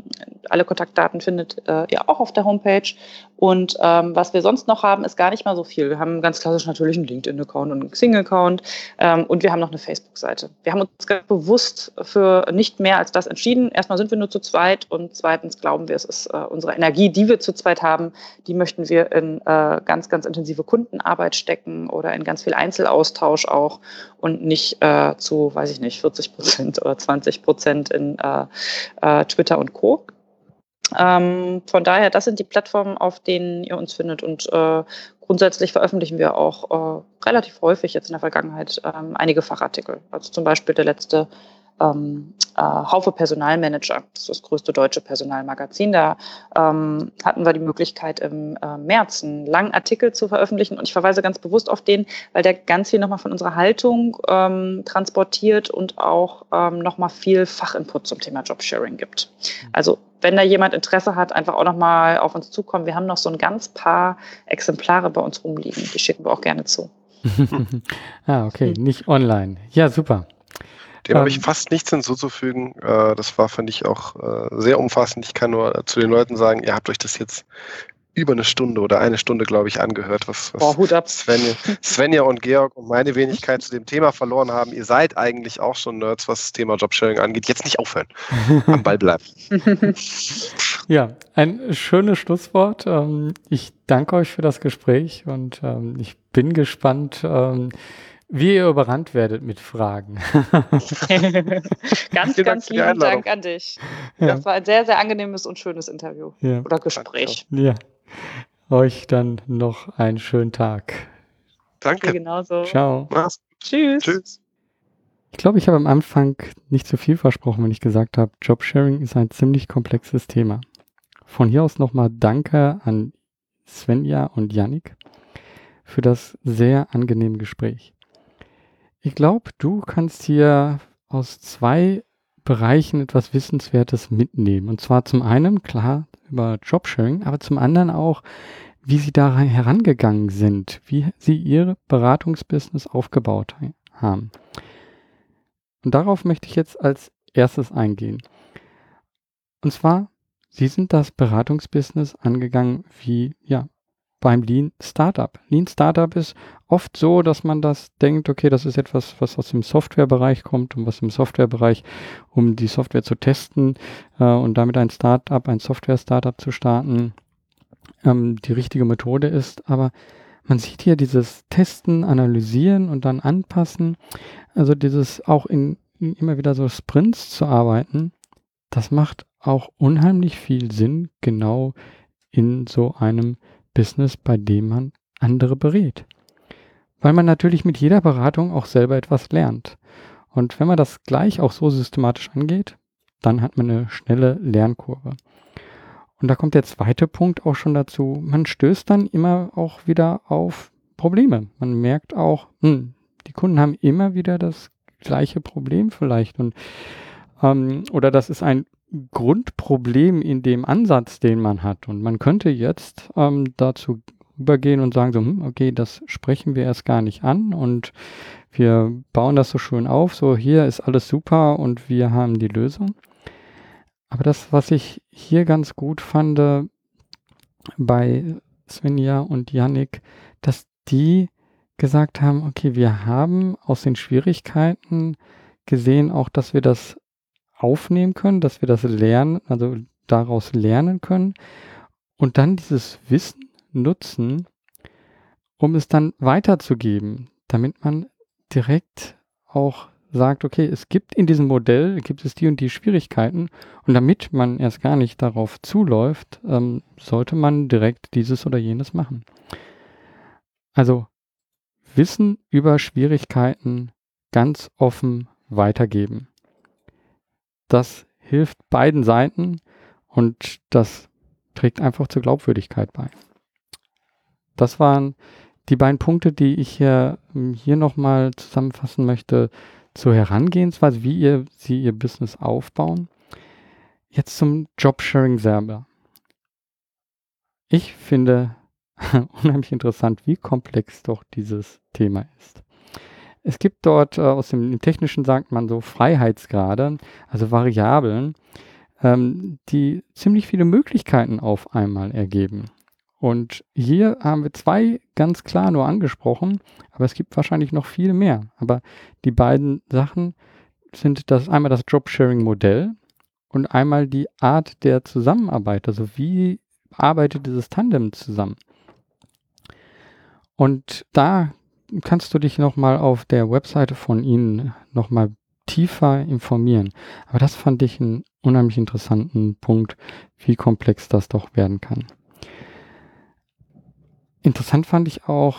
alle Kontaktdaten findet äh, ihr auch auf der Homepage. Und ähm, was wir sonst noch haben, ist gar nicht mal so viel. Wir haben ganz klassisch natürlich einen LinkedIn-Account und einen Xing-Account ähm, und wir haben noch eine Facebook-Seite. Wir haben uns ganz bewusst für nicht mehr als das entschieden. Erstmal sind wir nur zu zweit und zweitens glauben wir, es ist äh, unsere Energie, die wir zu zweit haben, die möchten wir in äh, ganz, ganz intensive Kundenarbeit stecken oder in ganz viel Einzelaustausch auch und nicht äh, zu, weiß ich nicht, 40 Prozent oder 20 Prozent in äh, äh, Twitter und Co. Ähm, von daher, das sind die Plattformen, auf denen ihr uns findet. Und äh, grundsätzlich veröffentlichen wir auch äh, relativ häufig jetzt in der Vergangenheit ähm, einige Fachartikel. Also zum Beispiel der letzte ähm, äh, Haufe Personalmanager. Das ist das größte deutsche Personalmagazin. Da ähm, hatten wir die Möglichkeit, im äh, März einen langen Artikel zu veröffentlichen. Und ich verweise ganz bewusst auf den, weil der ganz viel nochmal von unserer Haltung ähm, transportiert und auch ähm, nochmal viel Fachinput zum Thema Jobsharing gibt. Also wenn da jemand Interesse hat, einfach auch nochmal auf uns zukommen. Wir haben noch so ein ganz paar Exemplare bei uns rumliegen. Die schicken wir auch gerne zu. ah, okay, nicht online. Ja, super. Dem ähm, habe ich fast nichts hinzuzufügen. Äh, das war, fand ich, auch äh, sehr umfassend. Ich kann nur zu den Leuten sagen, ihr habt euch das jetzt über eine Stunde oder eine Stunde, glaube ich, angehört, was, was Boah, Hut ab. Svenja, Svenja und Georg und meine Wenigkeit zu dem Thema verloren haben. Ihr seid eigentlich auch schon Nerds, was das Thema Jobsharing angeht. Jetzt nicht aufhören. Am Ball bleiben. ja, ein schönes Schlusswort. Ähm, ich danke euch für das Gespräch und ähm, ich bin gespannt, ähm, wie ihr überrannt werdet mit Fragen. ganz, ganz lieben Dank an dich. Ja. Das war ein sehr, sehr angenehmes und schönes Interview ja. oder Gespräch. Ja. Euch dann noch einen schönen Tag. Danke. Dir genauso. Ciao. Mach's. Tschüss. Tschüss. Ich glaube, ich habe am Anfang nicht zu viel versprochen, wenn ich gesagt habe, Jobsharing ist ein ziemlich komplexes Thema. Von hier aus nochmal Danke an Svenja und Yannick für das sehr angenehme Gespräch. Ich glaube, du kannst hier aus zwei Bereichen etwas Wissenswertes mitnehmen. Und zwar zum einen, klar, über Jobsharing, aber zum anderen auch, wie sie da herangegangen sind, wie sie ihr Beratungsbusiness aufgebaut haben. Und darauf möchte ich jetzt als erstes eingehen. Und zwar, sie sind das Beratungsbusiness angegangen wie, ja, beim Lean Startup. Lean Startup ist oft so, dass man das denkt, okay, das ist etwas, was aus dem Softwarebereich kommt und was im Softwarebereich, um die Software zu testen äh, und damit ein Startup, ein Software-Startup zu starten, ähm, die richtige Methode ist. Aber man sieht hier dieses Testen, Analysieren und dann anpassen. Also dieses auch in, in immer wieder so Sprints zu arbeiten, das macht auch unheimlich viel Sinn, genau in so einem Business, bei dem man andere berät. Weil man natürlich mit jeder Beratung auch selber etwas lernt. Und wenn man das gleich auch so systematisch angeht, dann hat man eine schnelle Lernkurve. Und da kommt der zweite Punkt auch schon dazu. Man stößt dann immer auch wieder auf Probleme. Man merkt auch, hm, die Kunden haben immer wieder das gleiche Problem vielleicht. Und, ähm, oder das ist ein Grundproblem in dem Ansatz, den man hat. Und man könnte jetzt ähm, dazu übergehen und sagen, so, hm, okay, das sprechen wir erst gar nicht an und wir bauen das so schön auf, so hier ist alles super und wir haben die Lösung. Aber das, was ich hier ganz gut fand bei Svenja und Yannick, dass die gesagt haben, okay, wir haben aus den Schwierigkeiten gesehen auch, dass wir das aufnehmen können, dass wir das lernen, also daraus lernen können und dann dieses Wissen nutzen, um es dann weiterzugeben, damit man direkt auch sagt, okay, es gibt in diesem Modell, gibt es die und die Schwierigkeiten und damit man erst gar nicht darauf zuläuft, ähm, sollte man direkt dieses oder jenes machen. Also Wissen über Schwierigkeiten ganz offen weitergeben. Das hilft beiden Seiten und das trägt einfach zur Glaubwürdigkeit bei. Das waren die beiden Punkte, die ich hier, hier nochmal zusammenfassen möchte zur Herangehensweise, wie ihr, sie ihr Business aufbauen. Jetzt zum Jobsharing selber. Ich finde unheimlich interessant, wie komplex doch dieses Thema ist. Es gibt dort, äh, aus dem Technischen sagt man so Freiheitsgrade, also Variablen, ähm, die ziemlich viele Möglichkeiten auf einmal ergeben. Und hier haben wir zwei ganz klar nur angesprochen, aber es gibt wahrscheinlich noch viel mehr. Aber die beiden Sachen sind das einmal das Jobsharing-Modell und einmal die Art der Zusammenarbeit. Also wie arbeitet dieses Tandem zusammen? Und da kannst du dich nochmal auf der Webseite von ihnen nochmal tiefer informieren. Aber das fand ich einen unheimlich interessanten Punkt, wie komplex das doch werden kann. Interessant fand ich auch,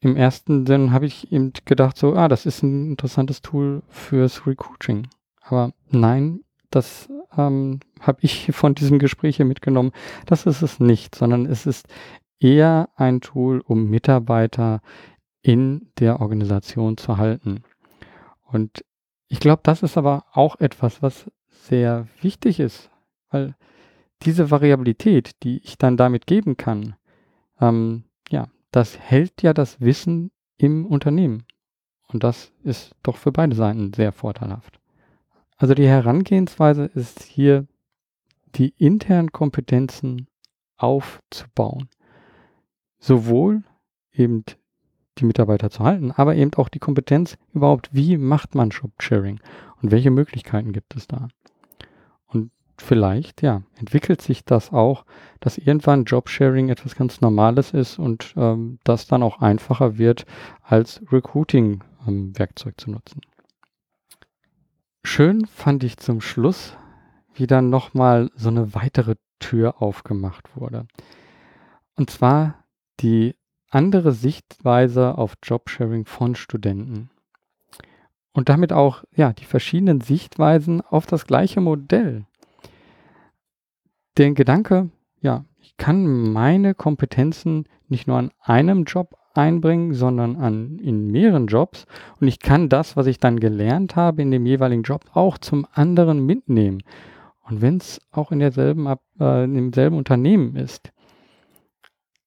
im ersten Sinn habe ich eben gedacht, so, ah, das ist ein interessantes Tool fürs Recruiting. Aber nein, das ähm, habe ich von diesem Gespräch hier mitgenommen. Das ist es nicht, sondern es ist eher ein Tool, um Mitarbeiter in der Organisation zu halten. Und ich glaube, das ist aber auch etwas, was sehr wichtig ist, weil diese Variabilität, die ich dann damit geben kann, ähm, ja, das hält ja das Wissen im Unternehmen. Und das ist doch für beide Seiten sehr vorteilhaft. Also die Herangehensweise ist hier, die internen Kompetenzen aufzubauen. Sowohl eben die Mitarbeiter zu halten, aber eben auch die Kompetenz überhaupt, wie macht man Job-Sharing und welche Möglichkeiten gibt es da. Und vielleicht, ja, entwickelt sich das auch, dass irgendwann Job-Sharing etwas ganz Normales ist und ähm, das dann auch einfacher wird, als Recruiting-Werkzeug ähm, zu nutzen. Schön fand ich zum Schluss, wie dann nochmal so eine weitere Tür aufgemacht wurde. Und zwar die andere Sichtweise auf Jobsharing von Studenten. Und damit auch ja, die verschiedenen Sichtweisen auf das gleiche Modell. Den Gedanke, ja, ich kann meine Kompetenzen nicht nur an einem Job einbringen, sondern an, in mehreren Jobs. Und ich kann das, was ich dann gelernt habe in dem jeweiligen Job, auch zum anderen mitnehmen. Und wenn es auch in derselben, äh, in demselben Unternehmen ist.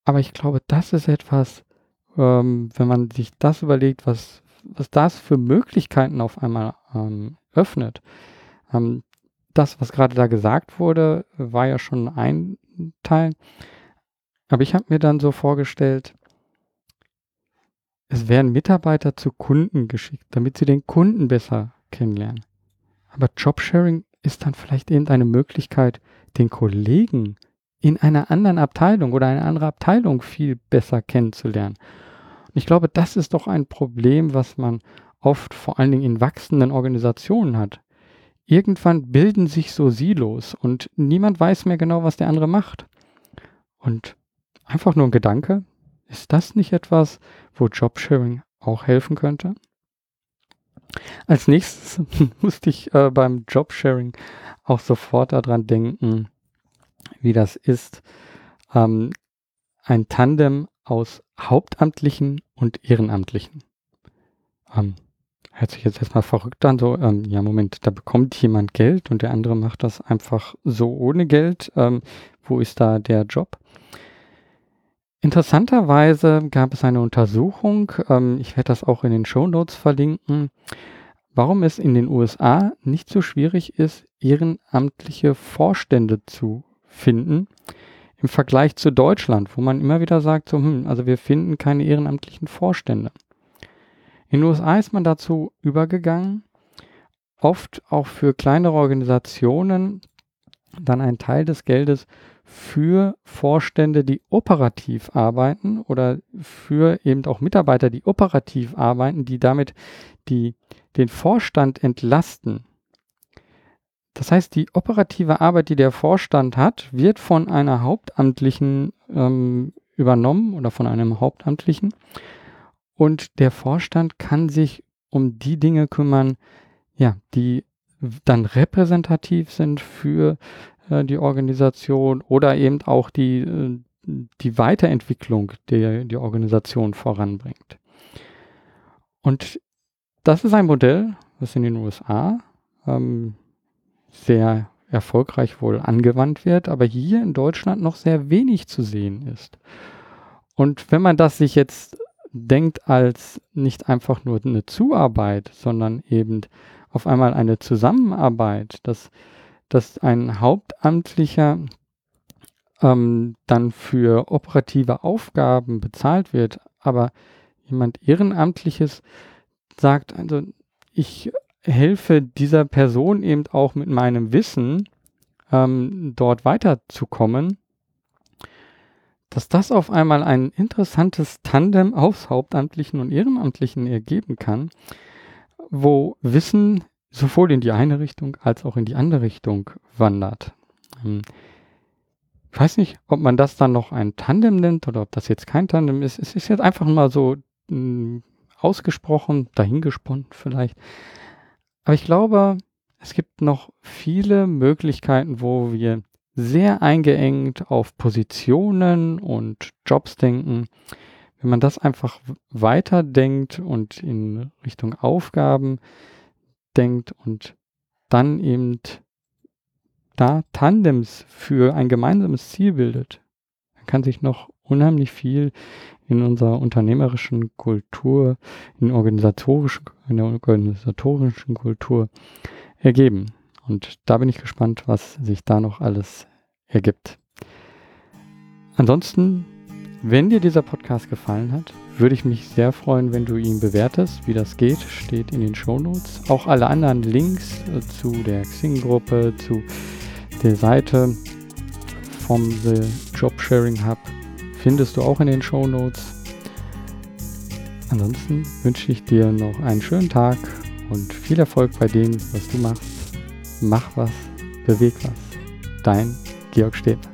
Aber ich glaube, das ist etwas, ähm, wenn man sich das überlegt, was, was das für Möglichkeiten auf einmal ähm, öffnet. Ähm, das, was gerade da gesagt wurde, war ja schon ein Teil. Aber ich habe mir dann so vorgestellt, es werden Mitarbeiter zu Kunden geschickt, damit sie den Kunden besser kennenlernen. Aber Jobsharing ist dann vielleicht eben eine Möglichkeit, den Kollegen in einer anderen Abteilung oder eine andere Abteilung viel besser kennenzulernen. Und ich glaube, das ist doch ein Problem, was man oft vor allen Dingen in wachsenden Organisationen hat. Irgendwann bilden sich so Silos und niemand weiß mehr genau, was der andere macht. Und einfach nur ein Gedanke, ist das nicht etwas, wo Jobsharing auch helfen könnte? Als nächstes musste ich äh, beim Jobsharing auch sofort daran denken, wie das ist, ähm, ein Tandem aus Hauptamtlichen und Ehrenamtlichen. Ähm, hört sich jetzt erstmal verrückt an, so, ähm, ja, Moment, da bekommt jemand Geld und der andere macht das einfach so ohne Geld. Ähm, wo ist da der Job? Interessanterweise gab es eine Untersuchung, ähm, ich werde das auch in den Show Notes verlinken, warum es in den USA nicht so schwierig ist, ehrenamtliche Vorstände zu finden im Vergleich zu Deutschland, wo man immer wieder sagt, so, hm, also wir finden keine ehrenamtlichen Vorstände. In den USA ist man dazu übergegangen, oft auch für kleinere Organisationen dann einen Teil des Geldes für Vorstände, die operativ arbeiten oder für eben auch Mitarbeiter, die operativ arbeiten, die damit die, den Vorstand entlasten. Das heißt, die operative Arbeit, die der Vorstand hat, wird von einer Hauptamtlichen ähm, übernommen oder von einem Hauptamtlichen. Und der Vorstand kann sich um die Dinge kümmern, ja, die dann repräsentativ sind für äh, die Organisation oder eben auch die, äh, die Weiterentwicklung der die Organisation voranbringt. Und das ist ein Modell, was in den USA ähm, sehr erfolgreich wohl angewandt wird, aber hier in Deutschland noch sehr wenig zu sehen ist. Und wenn man das sich jetzt denkt als nicht einfach nur eine Zuarbeit, sondern eben auf einmal eine Zusammenarbeit, dass, dass ein Hauptamtlicher ähm, dann für operative Aufgaben bezahlt wird, aber jemand Ehrenamtliches sagt, also ich helfe dieser Person eben auch mit meinem Wissen ähm, dort weiterzukommen, dass das auf einmal ein interessantes Tandem aus Hauptamtlichen und Ehrenamtlichen ergeben kann, wo Wissen sowohl in die eine Richtung als auch in die andere Richtung wandert. Ähm, ich weiß nicht, ob man das dann noch ein Tandem nennt oder ob das jetzt kein Tandem ist. Es ist jetzt einfach mal so mh, hm, ausgesprochen, dahingesponnen vielleicht. Aber ich glaube, es gibt noch viele Möglichkeiten, wo wir sehr eingeengt auf Positionen und Jobs denken. Wenn man das einfach weiterdenkt und in Richtung Aufgaben denkt und dann eben da Tandems für ein gemeinsames Ziel bildet, dann kann sich noch unheimlich viel in unserer unternehmerischen Kultur, in, organisatorischen, in der organisatorischen Kultur ergeben. Und da bin ich gespannt, was sich da noch alles ergibt. Ansonsten, wenn dir dieser Podcast gefallen hat, würde ich mich sehr freuen, wenn du ihn bewertest. Wie das geht, steht in den Shownotes. Auch alle anderen Links äh, zu der Xing-Gruppe, zu der Seite vom The Job Sharing Hub findest du auch in den Show Notes. Ansonsten wünsche ich dir noch einen schönen Tag und viel Erfolg bei dem, was du machst. Mach was, beweg was. Dein Georg Städter.